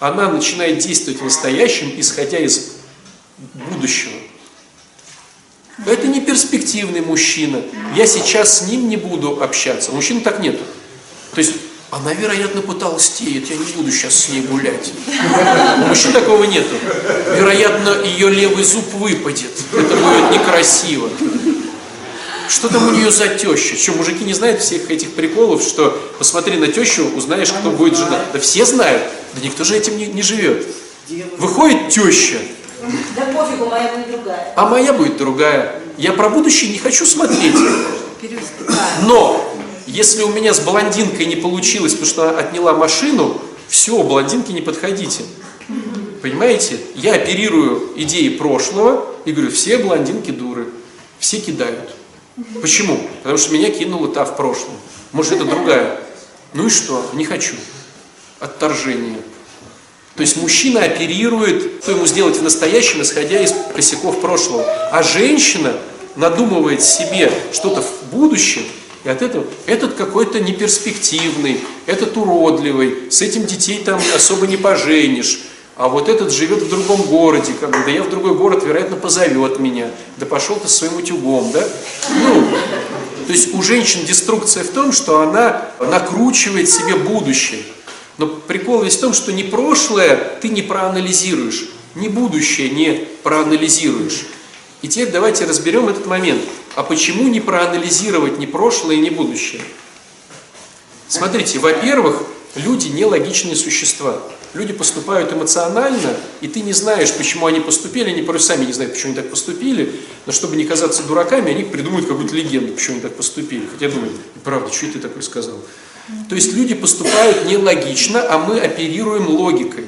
Она начинает действовать в настоящем, исходя из будущего. Это не перспективный мужчина. Я сейчас с ним не буду общаться. Мужчин так нету. То есть она, вероятно, потолстеет, я не буду сейчас с ней гулять. У мужчин такого нету. Вероятно, ее левый зуб выпадет. Это будет некрасиво. Что там у нее за теща? Что, мужики не знают всех этих приколов, что посмотри на тещу, узнаешь, кто будет жена. Да все знают. Да никто же этим не, не живет. Выходит теща, Да пофигу, моя будет другая. а моя будет другая. Я про будущее не хочу смотреть. Но если у меня с блондинкой не получилось, потому что она отняла машину, все, блондинки не подходите. Понимаете? Я оперирую идеи прошлого и говорю, все блондинки дуры, все кидают. Почему? Потому что меня кинула та в прошлом. Может, это другая. Ну и что? Не хочу. Отторжение. То есть мужчина оперирует, что ему сделать в настоящем, исходя из косяков прошлого. А женщина надумывает себе что-то в будущем, и от этого этот какой-то неперспективный, этот уродливый, с этим детей там особо не поженишь. А вот этот живет в другом городе, как бы, да я в другой город, вероятно, позовет меня. Да пошел ты своим утюгом, да? Ну, то есть у женщин деструкция в том, что она накручивает себе будущее. Но прикол весь в том, что не прошлое ты не проанализируешь, не будущее не проанализируешь. И теперь давайте разберем этот момент. А почему не проанализировать ни прошлое, ни будущее? Смотрите, во-первых, люди нелогичные существа. Люди поступают эмоционально, и ты не знаешь, почему они поступили, они порой сами не знают, почему они так поступили, но чтобы не казаться дураками, они придумают какую-то легенду, почему они так поступили. Хотя думаю, правда, что ты такое сказал? То есть люди поступают нелогично, а мы оперируем логикой.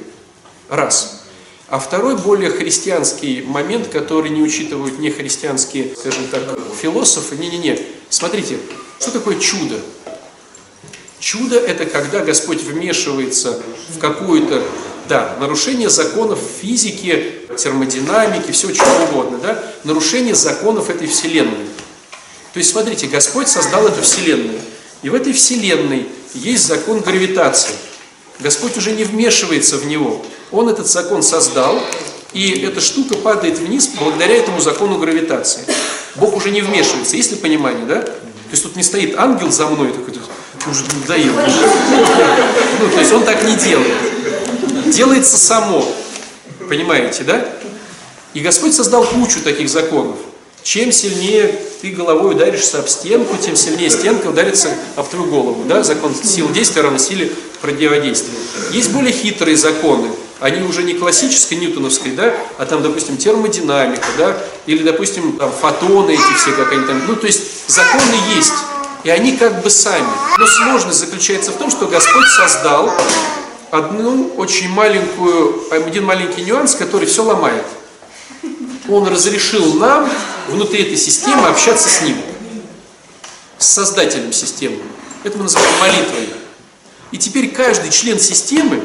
Раз. А второй более христианский момент, который не учитывают нехристианские, скажем так, философы. Не-не-не. Смотрите, что такое чудо? Чудо – это когда Господь вмешивается в какое-то да, нарушение законов физики, термодинамики, все чего угодно, да, нарушение законов этой Вселенной. То есть, смотрите, Господь создал эту Вселенную, и в этой Вселенной есть закон гравитации. Господь уже не вмешивается в него. Он этот закон создал, и эта штука падает вниз благодаря этому закону гравитации. Бог уже не вмешивается. Есть ли понимание, да? То есть тут не стоит ангел за мной, такой, уже надоел. Ну, то есть он так не делает. Делается само. Понимаете, да? И Господь создал кучу таких законов. Чем сильнее ты головой ударишься об стенку, тем сильнее стенка ударится об твою голову. Да? Закон силы действия равно силе противодействия. Есть более хитрые законы. Они уже не классической ньютоновской, да, а там, допустим, термодинамика, да, или, допустим, там, фотоны эти все, как они там, ну, то есть законы есть, и они как бы сами. Но сложность заключается в том, что Господь создал одну очень маленькую, один маленький нюанс, который все ломает. Он разрешил нам внутри этой системы общаться с Ним, с создателем системы. Это мы называем молитвой. И теперь каждый член системы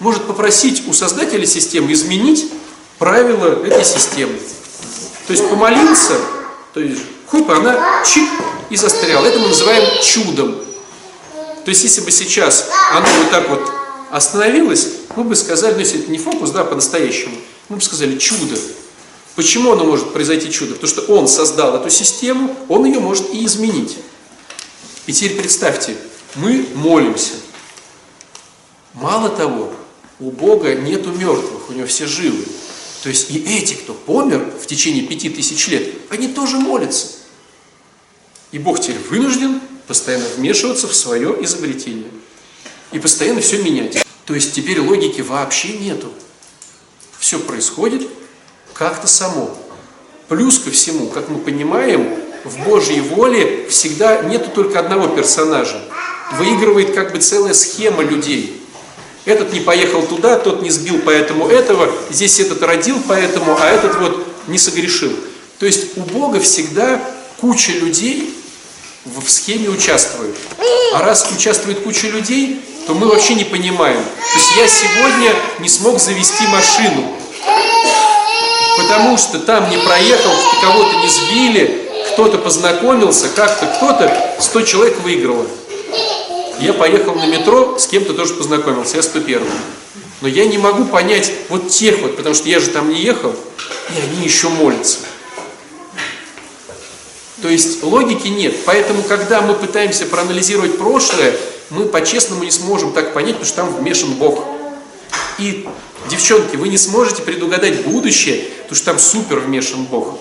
может попросить у создателя системы изменить правила этой системы. То есть помолиться, то есть хоп, она чик и застряла. Это мы называем чудом. То есть если бы сейчас оно вот так вот остановилось, мы бы сказали, ну если это не фокус, да, по-настоящему, мы бы сказали чудо. Почему оно может произойти чудо? Потому что он создал эту систему, он ее может и изменить. И теперь представьте, мы молимся. Мало того, у Бога нету мертвых, у него все живы. То есть и эти, кто помер в течение пяти тысяч лет, они тоже молятся. И Бог теперь вынужден постоянно вмешиваться в свое изобретение. И постоянно все менять. То есть теперь логики вообще нету. Все происходит как-то само. Плюс ко всему, как мы понимаем, в Божьей воле всегда нету только одного персонажа. Выигрывает как бы целая схема людей. Этот не поехал туда, тот не сбил поэтому этого, здесь этот родил поэтому, а этот вот не согрешил. То есть у Бога всегда куча людей в схеме участвует. А раз участвует куча людей, то мы вообще не понимаем. То есть я сегодня не смог завести машину, потому что там не проехал, кого-то не сбили, кто-то познакомился, как-то кто-то, 100 человек выиграло. Я поехал на метро, с кем-то тоже познакомился, я 101 Но я не могу понять вот тех вот, потому что я же там не ехал, и они еще молятся. То есть логики нет. Поэтому, когда мы пытаемся проанализировать прошлое, мы по-честному не сможем так понять, потому что там вмешан Бог. И, девчонки, вы не сможете предугадать будущее, потому что там супер вмешан Бог.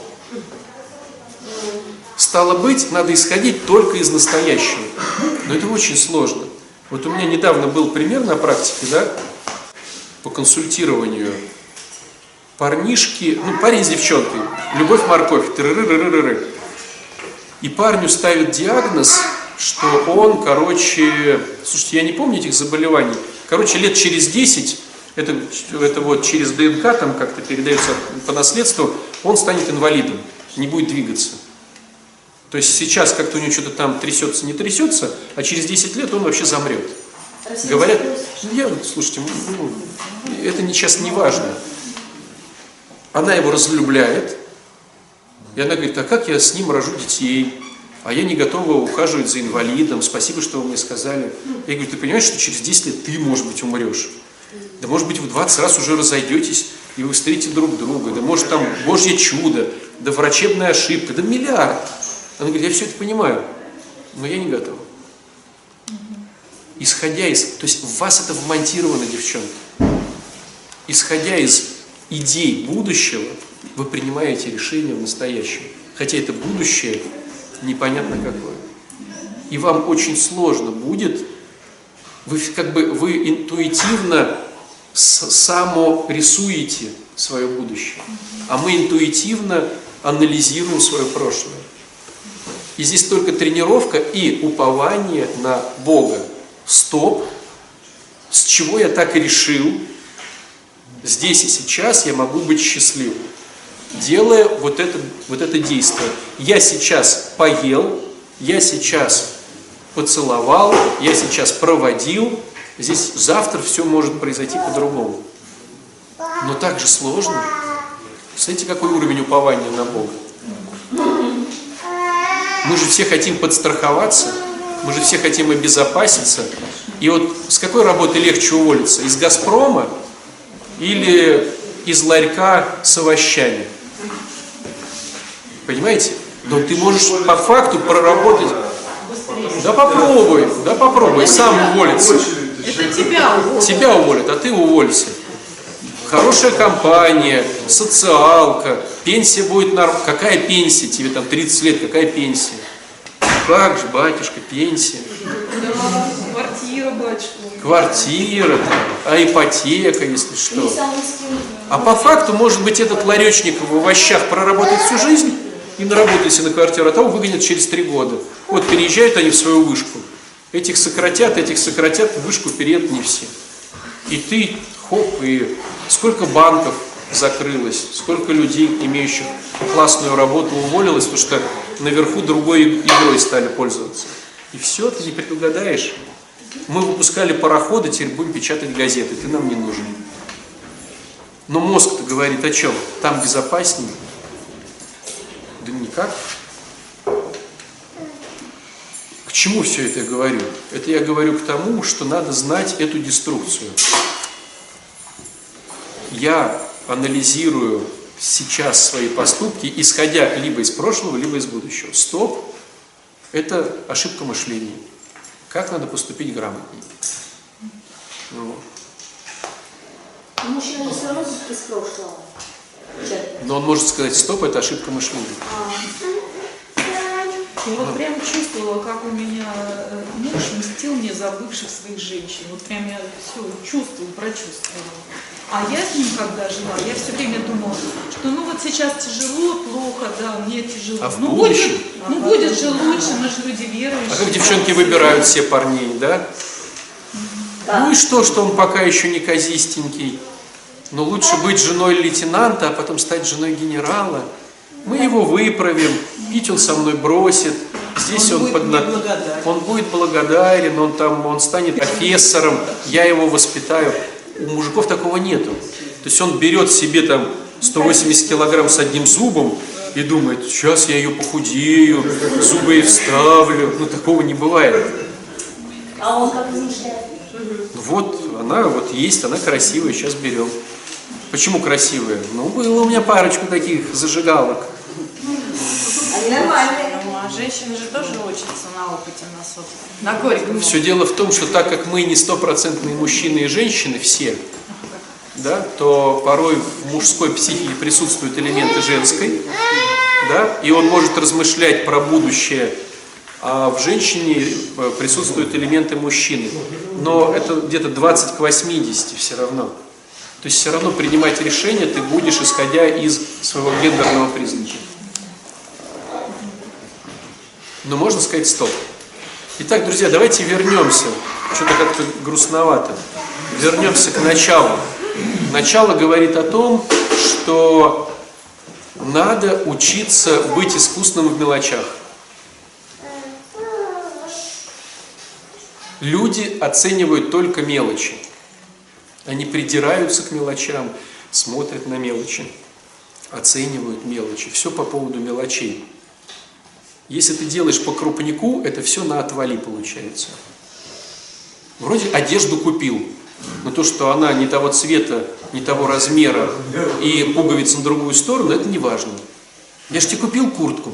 Стало быть, надо исходить только из настоящего. Но это очень сложно. Вот у меня недавно был пример на практике, да, по консультированию. Парнишки, ну, парень с девчонкой, любовь, морковь, тыры И парню ставят диагноз, что он, короче, слушайте, я не помню этих заболеваний, короче, лет через 10, это, это вот через ДНК там как-то передается по наследству, он станет инвалидом, не будет двигаться. То есть сейчас как-то у него что-то там трясется, не трясется, а через 10 лет он вообще замрет. Говорят, ну я, слушайте, ну, это сейчас не важно. Она его разлюбляет, и она говорит, а как я с ним рожу детей? А я не готова ухаживать за инвалидом, спасибо, что вы мне сказали. Я говорю, ты понимаешь, что через 10 лет ты, может быть, умрешь? Да может быть, в 20 раз уже разойдетесь, и вы встретите друг друга, да может там Божье чудо, да врачебная ошибка, да миллиард. Она говорит, я все это понимаю, но я не готова. Исходя из... То есть в вас это вмонтировано, девчонки. Исходя из идей будущего, вы принимаете решение в настоящем. Хотя это будущее непонятно какое. И вам очень сложно будет, вы как бы вы интуитивно саморисуете свое будущее, а мы интуитивно анализируем свое прошлое. И здесь только тренировка и упование на Бога. Стоп. С чего я так и решил? Здесь и сейчас я могу быть счастливым. Делая вот это, вот это действие. Я сейчас поел, я сейчас поцеловал, я сейчас проводил. Здесь завтра все может произойти по-другому. Но так же сложно. Смотрите, какой уровень упования на Бога. Мы же все хотим подстраховаться, мы же все хотим обезопаситься. И вот с какой работы легче уволиться? Из «Газпрома» или из ларька с овощами? Понимаете? Но ты можешь по факту проработать... Да попробуй, да попробуй, сам уволиться. Это тебя уволят. Тебя уволят, а ты уволься. Хорошая компания, социалка, пенсия будет норм... Какая пенсия? Тебе там 30 лет, какая пенсия? Как же, батюшка, пенсия? Квартира, батюшка. Квартира, там, а ипотека, если что. А по факту, может быть, этот ларечник в овощах проработает всю жизнь и наработает себе на квартиру, а того выгонят через три года. Вот переезжают они в свою вышку. Этих сократят, этих сократят, вышку переедут не все. И ты, хоп, и сколько банков закрылось, сколько людей, имеющих классную работу, уволилось, потому что наверху другой игрой стали пользоваться. И все, ты не предугадаешь. Мы выпускали пароходы, теперь будем печатать газеты, ты нам не нужен. Но мозг-то говорит о чем? Там безопаснее. Да никак. К чему все это я говорю? Это я говорю к тому, что надо знать эту деструкцию. Я анализирую сейчас свои поступки, исходя либо из прошлого, либо из будущего. Стоп – это ошибка мышления. Как надо поступить грамотнее? Вот. Ну, Мужчина не все равно из прошлого. Но он может сказать, стоп, это ошибка мышления. Я вот прям чувствовала, как у меня э, муж мстил мне за бывших своих женщин. Вот прям я все чувствовала, прочувствовала. А я с ним, когда жила, я все время думала, что ну вот сейчас тяжело, плохо, да, мне тяжело. А в ну, будущем? Будет, ну будет же лучше, мы же люди верующие. А как девчонки выбирают все парней, да? Ну и что, что он пока еще не казистенький? Но лучше быть женой лейтенанта, а потом стать женой генерала. Мы его выправим, пить он со мной бросит. Здесь Он он, будет благодарен. он будет благодарен, он там, он станет профессором, я его воспитаю. У мужиков такого нету. То есть он берет себе там 180 килограмм с одним зубом и думает, сейчас я ее похудею, зубы ей вставлю. Ну такого не бывает. А он как размышляет? Вот она вот есть, она красивая, сейчас берем. Почему красивая? Ну, было у меня парочку таких зажигалок. Они нормальные. А женщины же тоже учатся на опыте, на собственном. На горьком. Все дело в том, что так как мы не стопроцентные мужчины и женщины все, да, то порой в мужской психике присутствуют элементы женской, да, и он может размышлять про будущее, а в женщине э, присутствуют элементы мужчины. Но это где-то 20 к 80 все равно. То есть все равно принимать решение ты будешь, исходя из своего гендерного признака. Но можно сказать стоп. Итак, друзья, давайте вернемся. Что-то как-то грустновато. Вернемся к началу. Начало говорит о том, что надо учиться быть искусным в мелочах. Люди оценивают только мелочи. Они придираются к мелочам, смотрят на мелочи, оценивают мелочи. Все по поводу мелочей. Если ты делаешь по крупнику, это все на отвали получается. Вроде одежду купил, но то, что она не того цвета, не того размера и пуговица на другую сторону, это не важно. Я же тебе купил куртку.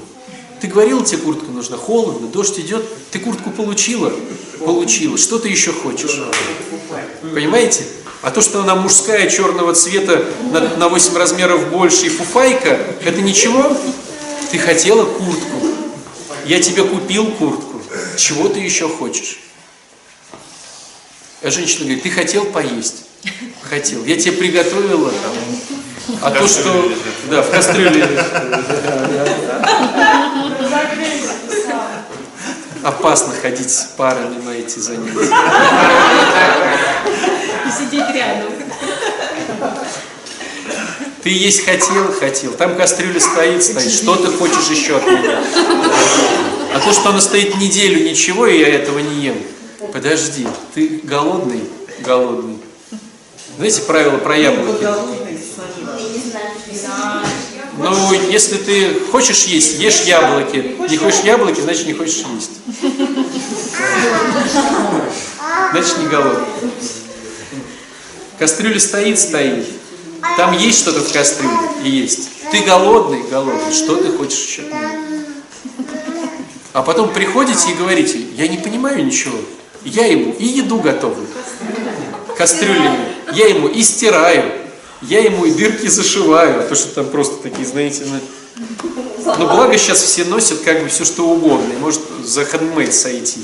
Ты говорила, тебе куртка нужна, холодно, дождь идет, ты куртку получила? Получила. Что ты еще хочешь? Понимаете? А то, что она мужская, черного цвета, на, на 8 размеров больше и фуфайка, это ничего? Ты хотела куртку. Я тебе купил куртку. Чего ты еще хочешь? А женщина говорит, ты хотел поесть? Хотел. Я тебе приготовила. А то, что... Да, в кастрюле. Опасно ходить с парами на эти занятия. И сидеть рядом. Ты есть хотел, хотел. Там кастрюля стоит, стоит. Что ты хочешь еще от меня? А то, что она стоит неделю, ничего, и я этого не ем. Подожди, ты голодный? Голодный. Знаете правило про яблоки? Ну, если ты хочешь есть, ешь яблоки. Не хочешь яблоки, значит не хочешь есть. Значит не голодный. Кастрюля стоит, стоит. Там есть что-то в кастрюле? И есть. Ты голодный? Голодный. Что ты хочешь еще? А потом приходите и говорите, я не понимаю ничего. Я ему и еду готовлю. Кастрюлями. Я ему и стираю. Я ему и дырки зашиваю, а то, что там просто такие, знаете, ну... Но благо сейчас все носят как бы все что угодно, может за хендмейд сойти.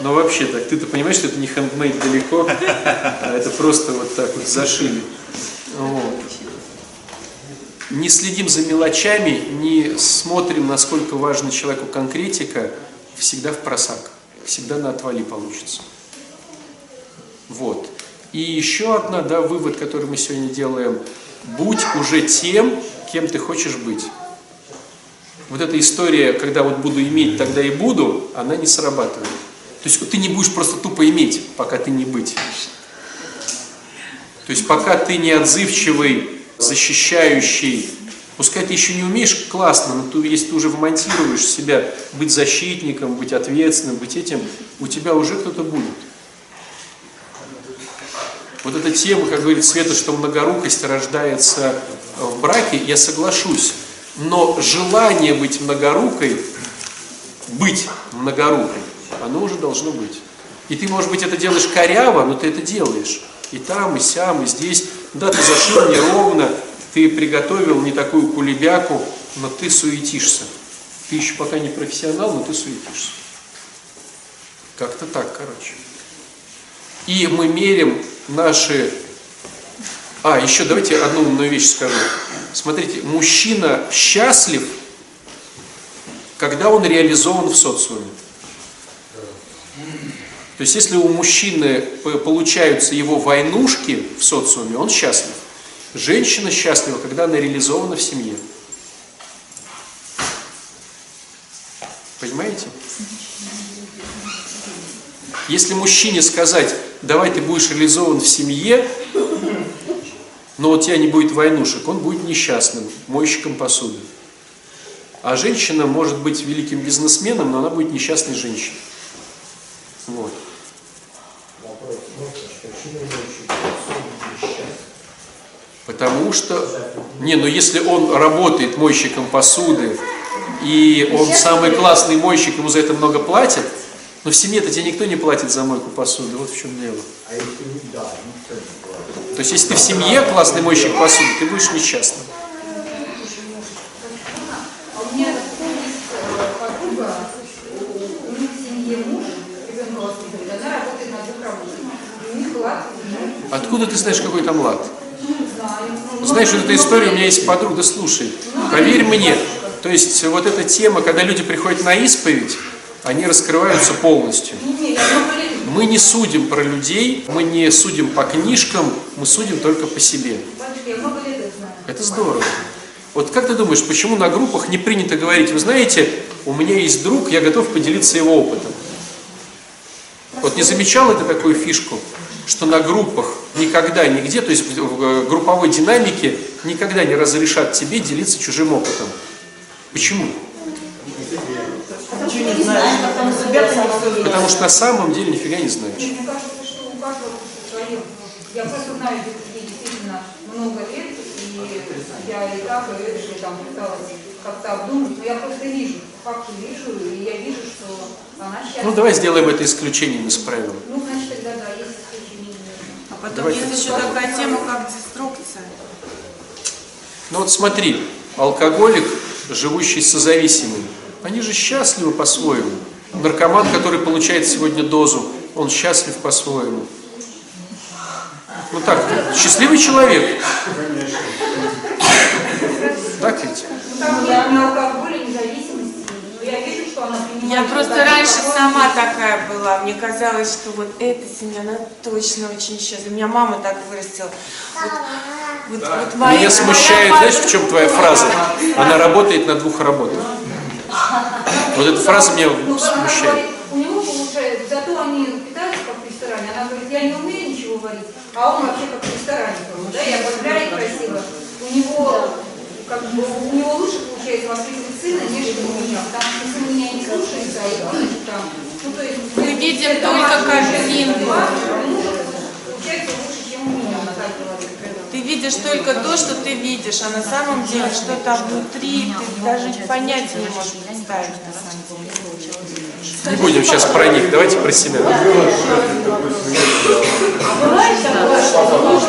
Но вообще так, ты-то понимаешь, что это не хендмейд далеко, а это просто вот так вот зашили. Не следим за мелочами, не смотрим, насколько важна человеку конкретика, всегда в просак, всегда на отвали получится. Вот. И еще одна, да, вывод, который мы сегодня делаем. Будь уже тем, кем ты хочешь быть. Вот эта история, когда вот буду иметь, тогда и буду, она не срабатывает. То есть ты не будешь просто тупо иметь, пока ты не быть. То есть пока ты не отзывчивый, защищающий, пускай ты еще не умеешь классно, но ты, если ты уже вмонтируешь себя быть защитником, быть ответственным, быть этим, у тебя уже кто-то будет. Вот эта тема, как говорит Света, что многорукость рождается в браке, я соглашусь. Но желание быть многорукой, быть многорукой, оно уже должно быть. И ты, может быть, это делаешь коряво, но ты это делаешь. И там, и сям, и здесь. Да, ты зашил неровно, ты приготовил не такую кулебяку, но ты суетишься. Ты еще пока не профессионал, но ты суетишься. Как-то так, короче. И мы мерим наши... А, еще давайте одну умную вещь скажу. Смотрите, мужчина счастлив, когда он реализован в социуме. То есть, если у мужчины получаются его войнушки в социуме, он счастлив. Женщина счастлива, когда она реализована в семье. Понимаете? Если мужчине сказать, давай ты будешь реализован в семье, но у тебя не будет войнушек, он будет несчастным, мойщиком посуды. А женщина может быть великим бизнесменом, но она будет несчастной женщиной. Вот. Потому что, не, ну если он работает мойщиком посуды, и он самый классный мойщик, ему за это много платят, но в семье-то тебе никто не платит за мойку посуды, вот в чем дело. То есть, если ты в семье классный мойщик посуды, ты будешь несчастным. А у меня есть подруга, у них в семье муж, ребенка воспитывает, она работает на двух работах. И у них лад, Откуда ты знаешь, какой там лад? Ну. Знаешь, вот эта история, у меня есть подруга, слушай, поверь мне, то есть вот эта тема, когда люди приходят на исповедь, они раскрываются полностью. Мы не судим про людей, мы не судим по книжкам, мы судим только по себе. Это здорово. Вот как ты думаешь, почему на группах не принято говорить, вы знаете, у меня есть друг, я готов поделиться его опытом? Вот не замечал это такую фишку, что на группах никогда, нигде, то есть в групповой динамике никогда не разрешат тебе делиться чужим опытом. Почему? Потому что на самом деле нифига не знаешь. Мне кажется, что у каждого свое. Я просто знаю этих людей действительно много лет, и я и так, и это, и там пыталась как-то обдумать, но я просто вижу, факты вижу, и я вижу, что она счастлива. Ну давай сделаем это исключением из правил. Ну, значит, тогда да, есть исключение. А потом Давайте. есть еще такая тема, как деструкция. Ну вот смотри, алкоголик, живущий созависимым, они же счастливы по-своему. Наркоман, который получает сегодня дозу, он счастлив по-своему. Ну так, счастливый человек. Так ведь? Там нет ни алкоголя, ни зависимости, но я вижу, что она Я принимает... просто что-то раньше такое. сама такая была. Мне казалось, что вот эта семья, она точно очень счастлива. Меня мама так вырастила. Вот, вот, вот моя- Меня смущает, моя знаешь, в чем твоя фраза? Она работает на двух работах. Вот эта фраза меня Ну, она смущает. говорит, у него зато они питаются как в ресторане. Она говорит, я не умею ничего варить, а он вообще как в ресторане. Да, я поздравляю красиво. У него, как бы, у него лучше получается воспитывать сына, нежели у меня. Потому что сын меня не слушается, а ребенок там. Ну, то есть, Мы видим это только картинку. а муж Получается лучше, чем у меня, она так говорит. Ты видишь только то, что ты видишь, а на самом деле что там внутри, ты даже понятия не можешь представить на самом деле. Не будем сейчас про них, давайте про себя. Муж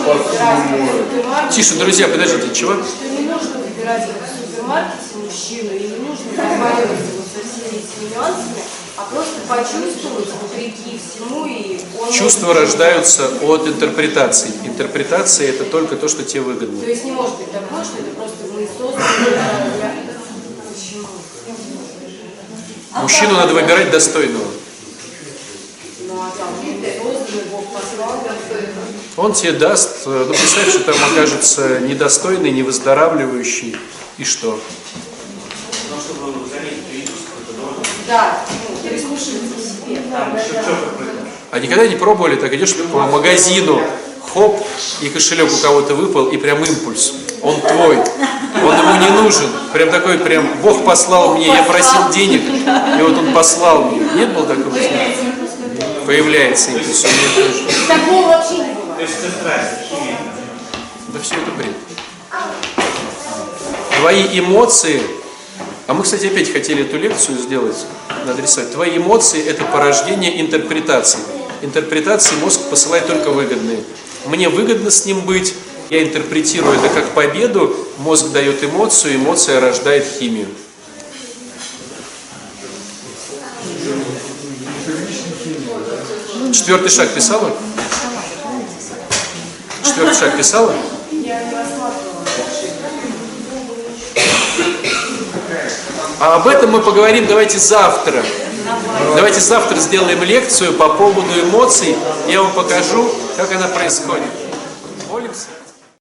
Тише, друзья, подождите, чего? Что не нужно выбирать в супермаркете мужчину, и не нужно договариваться вот со всеми этими нюансами, а просто почувствовать вопреки всему, и он... Чувства рождаются от интерпретации. Интерпретация это только то, что тебе То выгодно. есть не может быть такого, что это просто мы созданы для... Почему? Мужчину надо выбирать достойного. Ну а послал, Он тебе даст, э, ну представь, что там окажется недостойный, невыздоравливающий, и что? Чтобы какой-то должен. Да, ну, прислушиваться к себе. Да, да, да. А никогда не пробовали, так идешь по магазину, хоп, и кошелек у кого-то выпал, и прям импульс. Он твой. Он ему не нужен. Прям такой, прям, Бог послал мне, я просил денег, и вот он послал мне. Нет было такого? Появляется импульс. Такого вообще не бывает. То есть это страсть. Да все это бред. Твои эмоции, а мы, кстати, опять хотели эту лекцию сделать, надо рисовать. Твои эмоции – это порождение интерпретации. Интерпретации мозг посылает только выгодные. Мне выгодно с ним быть, я интерпретирую это как победу, мозг дает эмоцию, эмоция рождает химию. Четвертый шаг писала? Четвертый шаг писала? А об этом мы поговорим давайте завтра. Давайте завтра сделаем лекцию по поводу эмоций. Я вам покажу, как она происходит.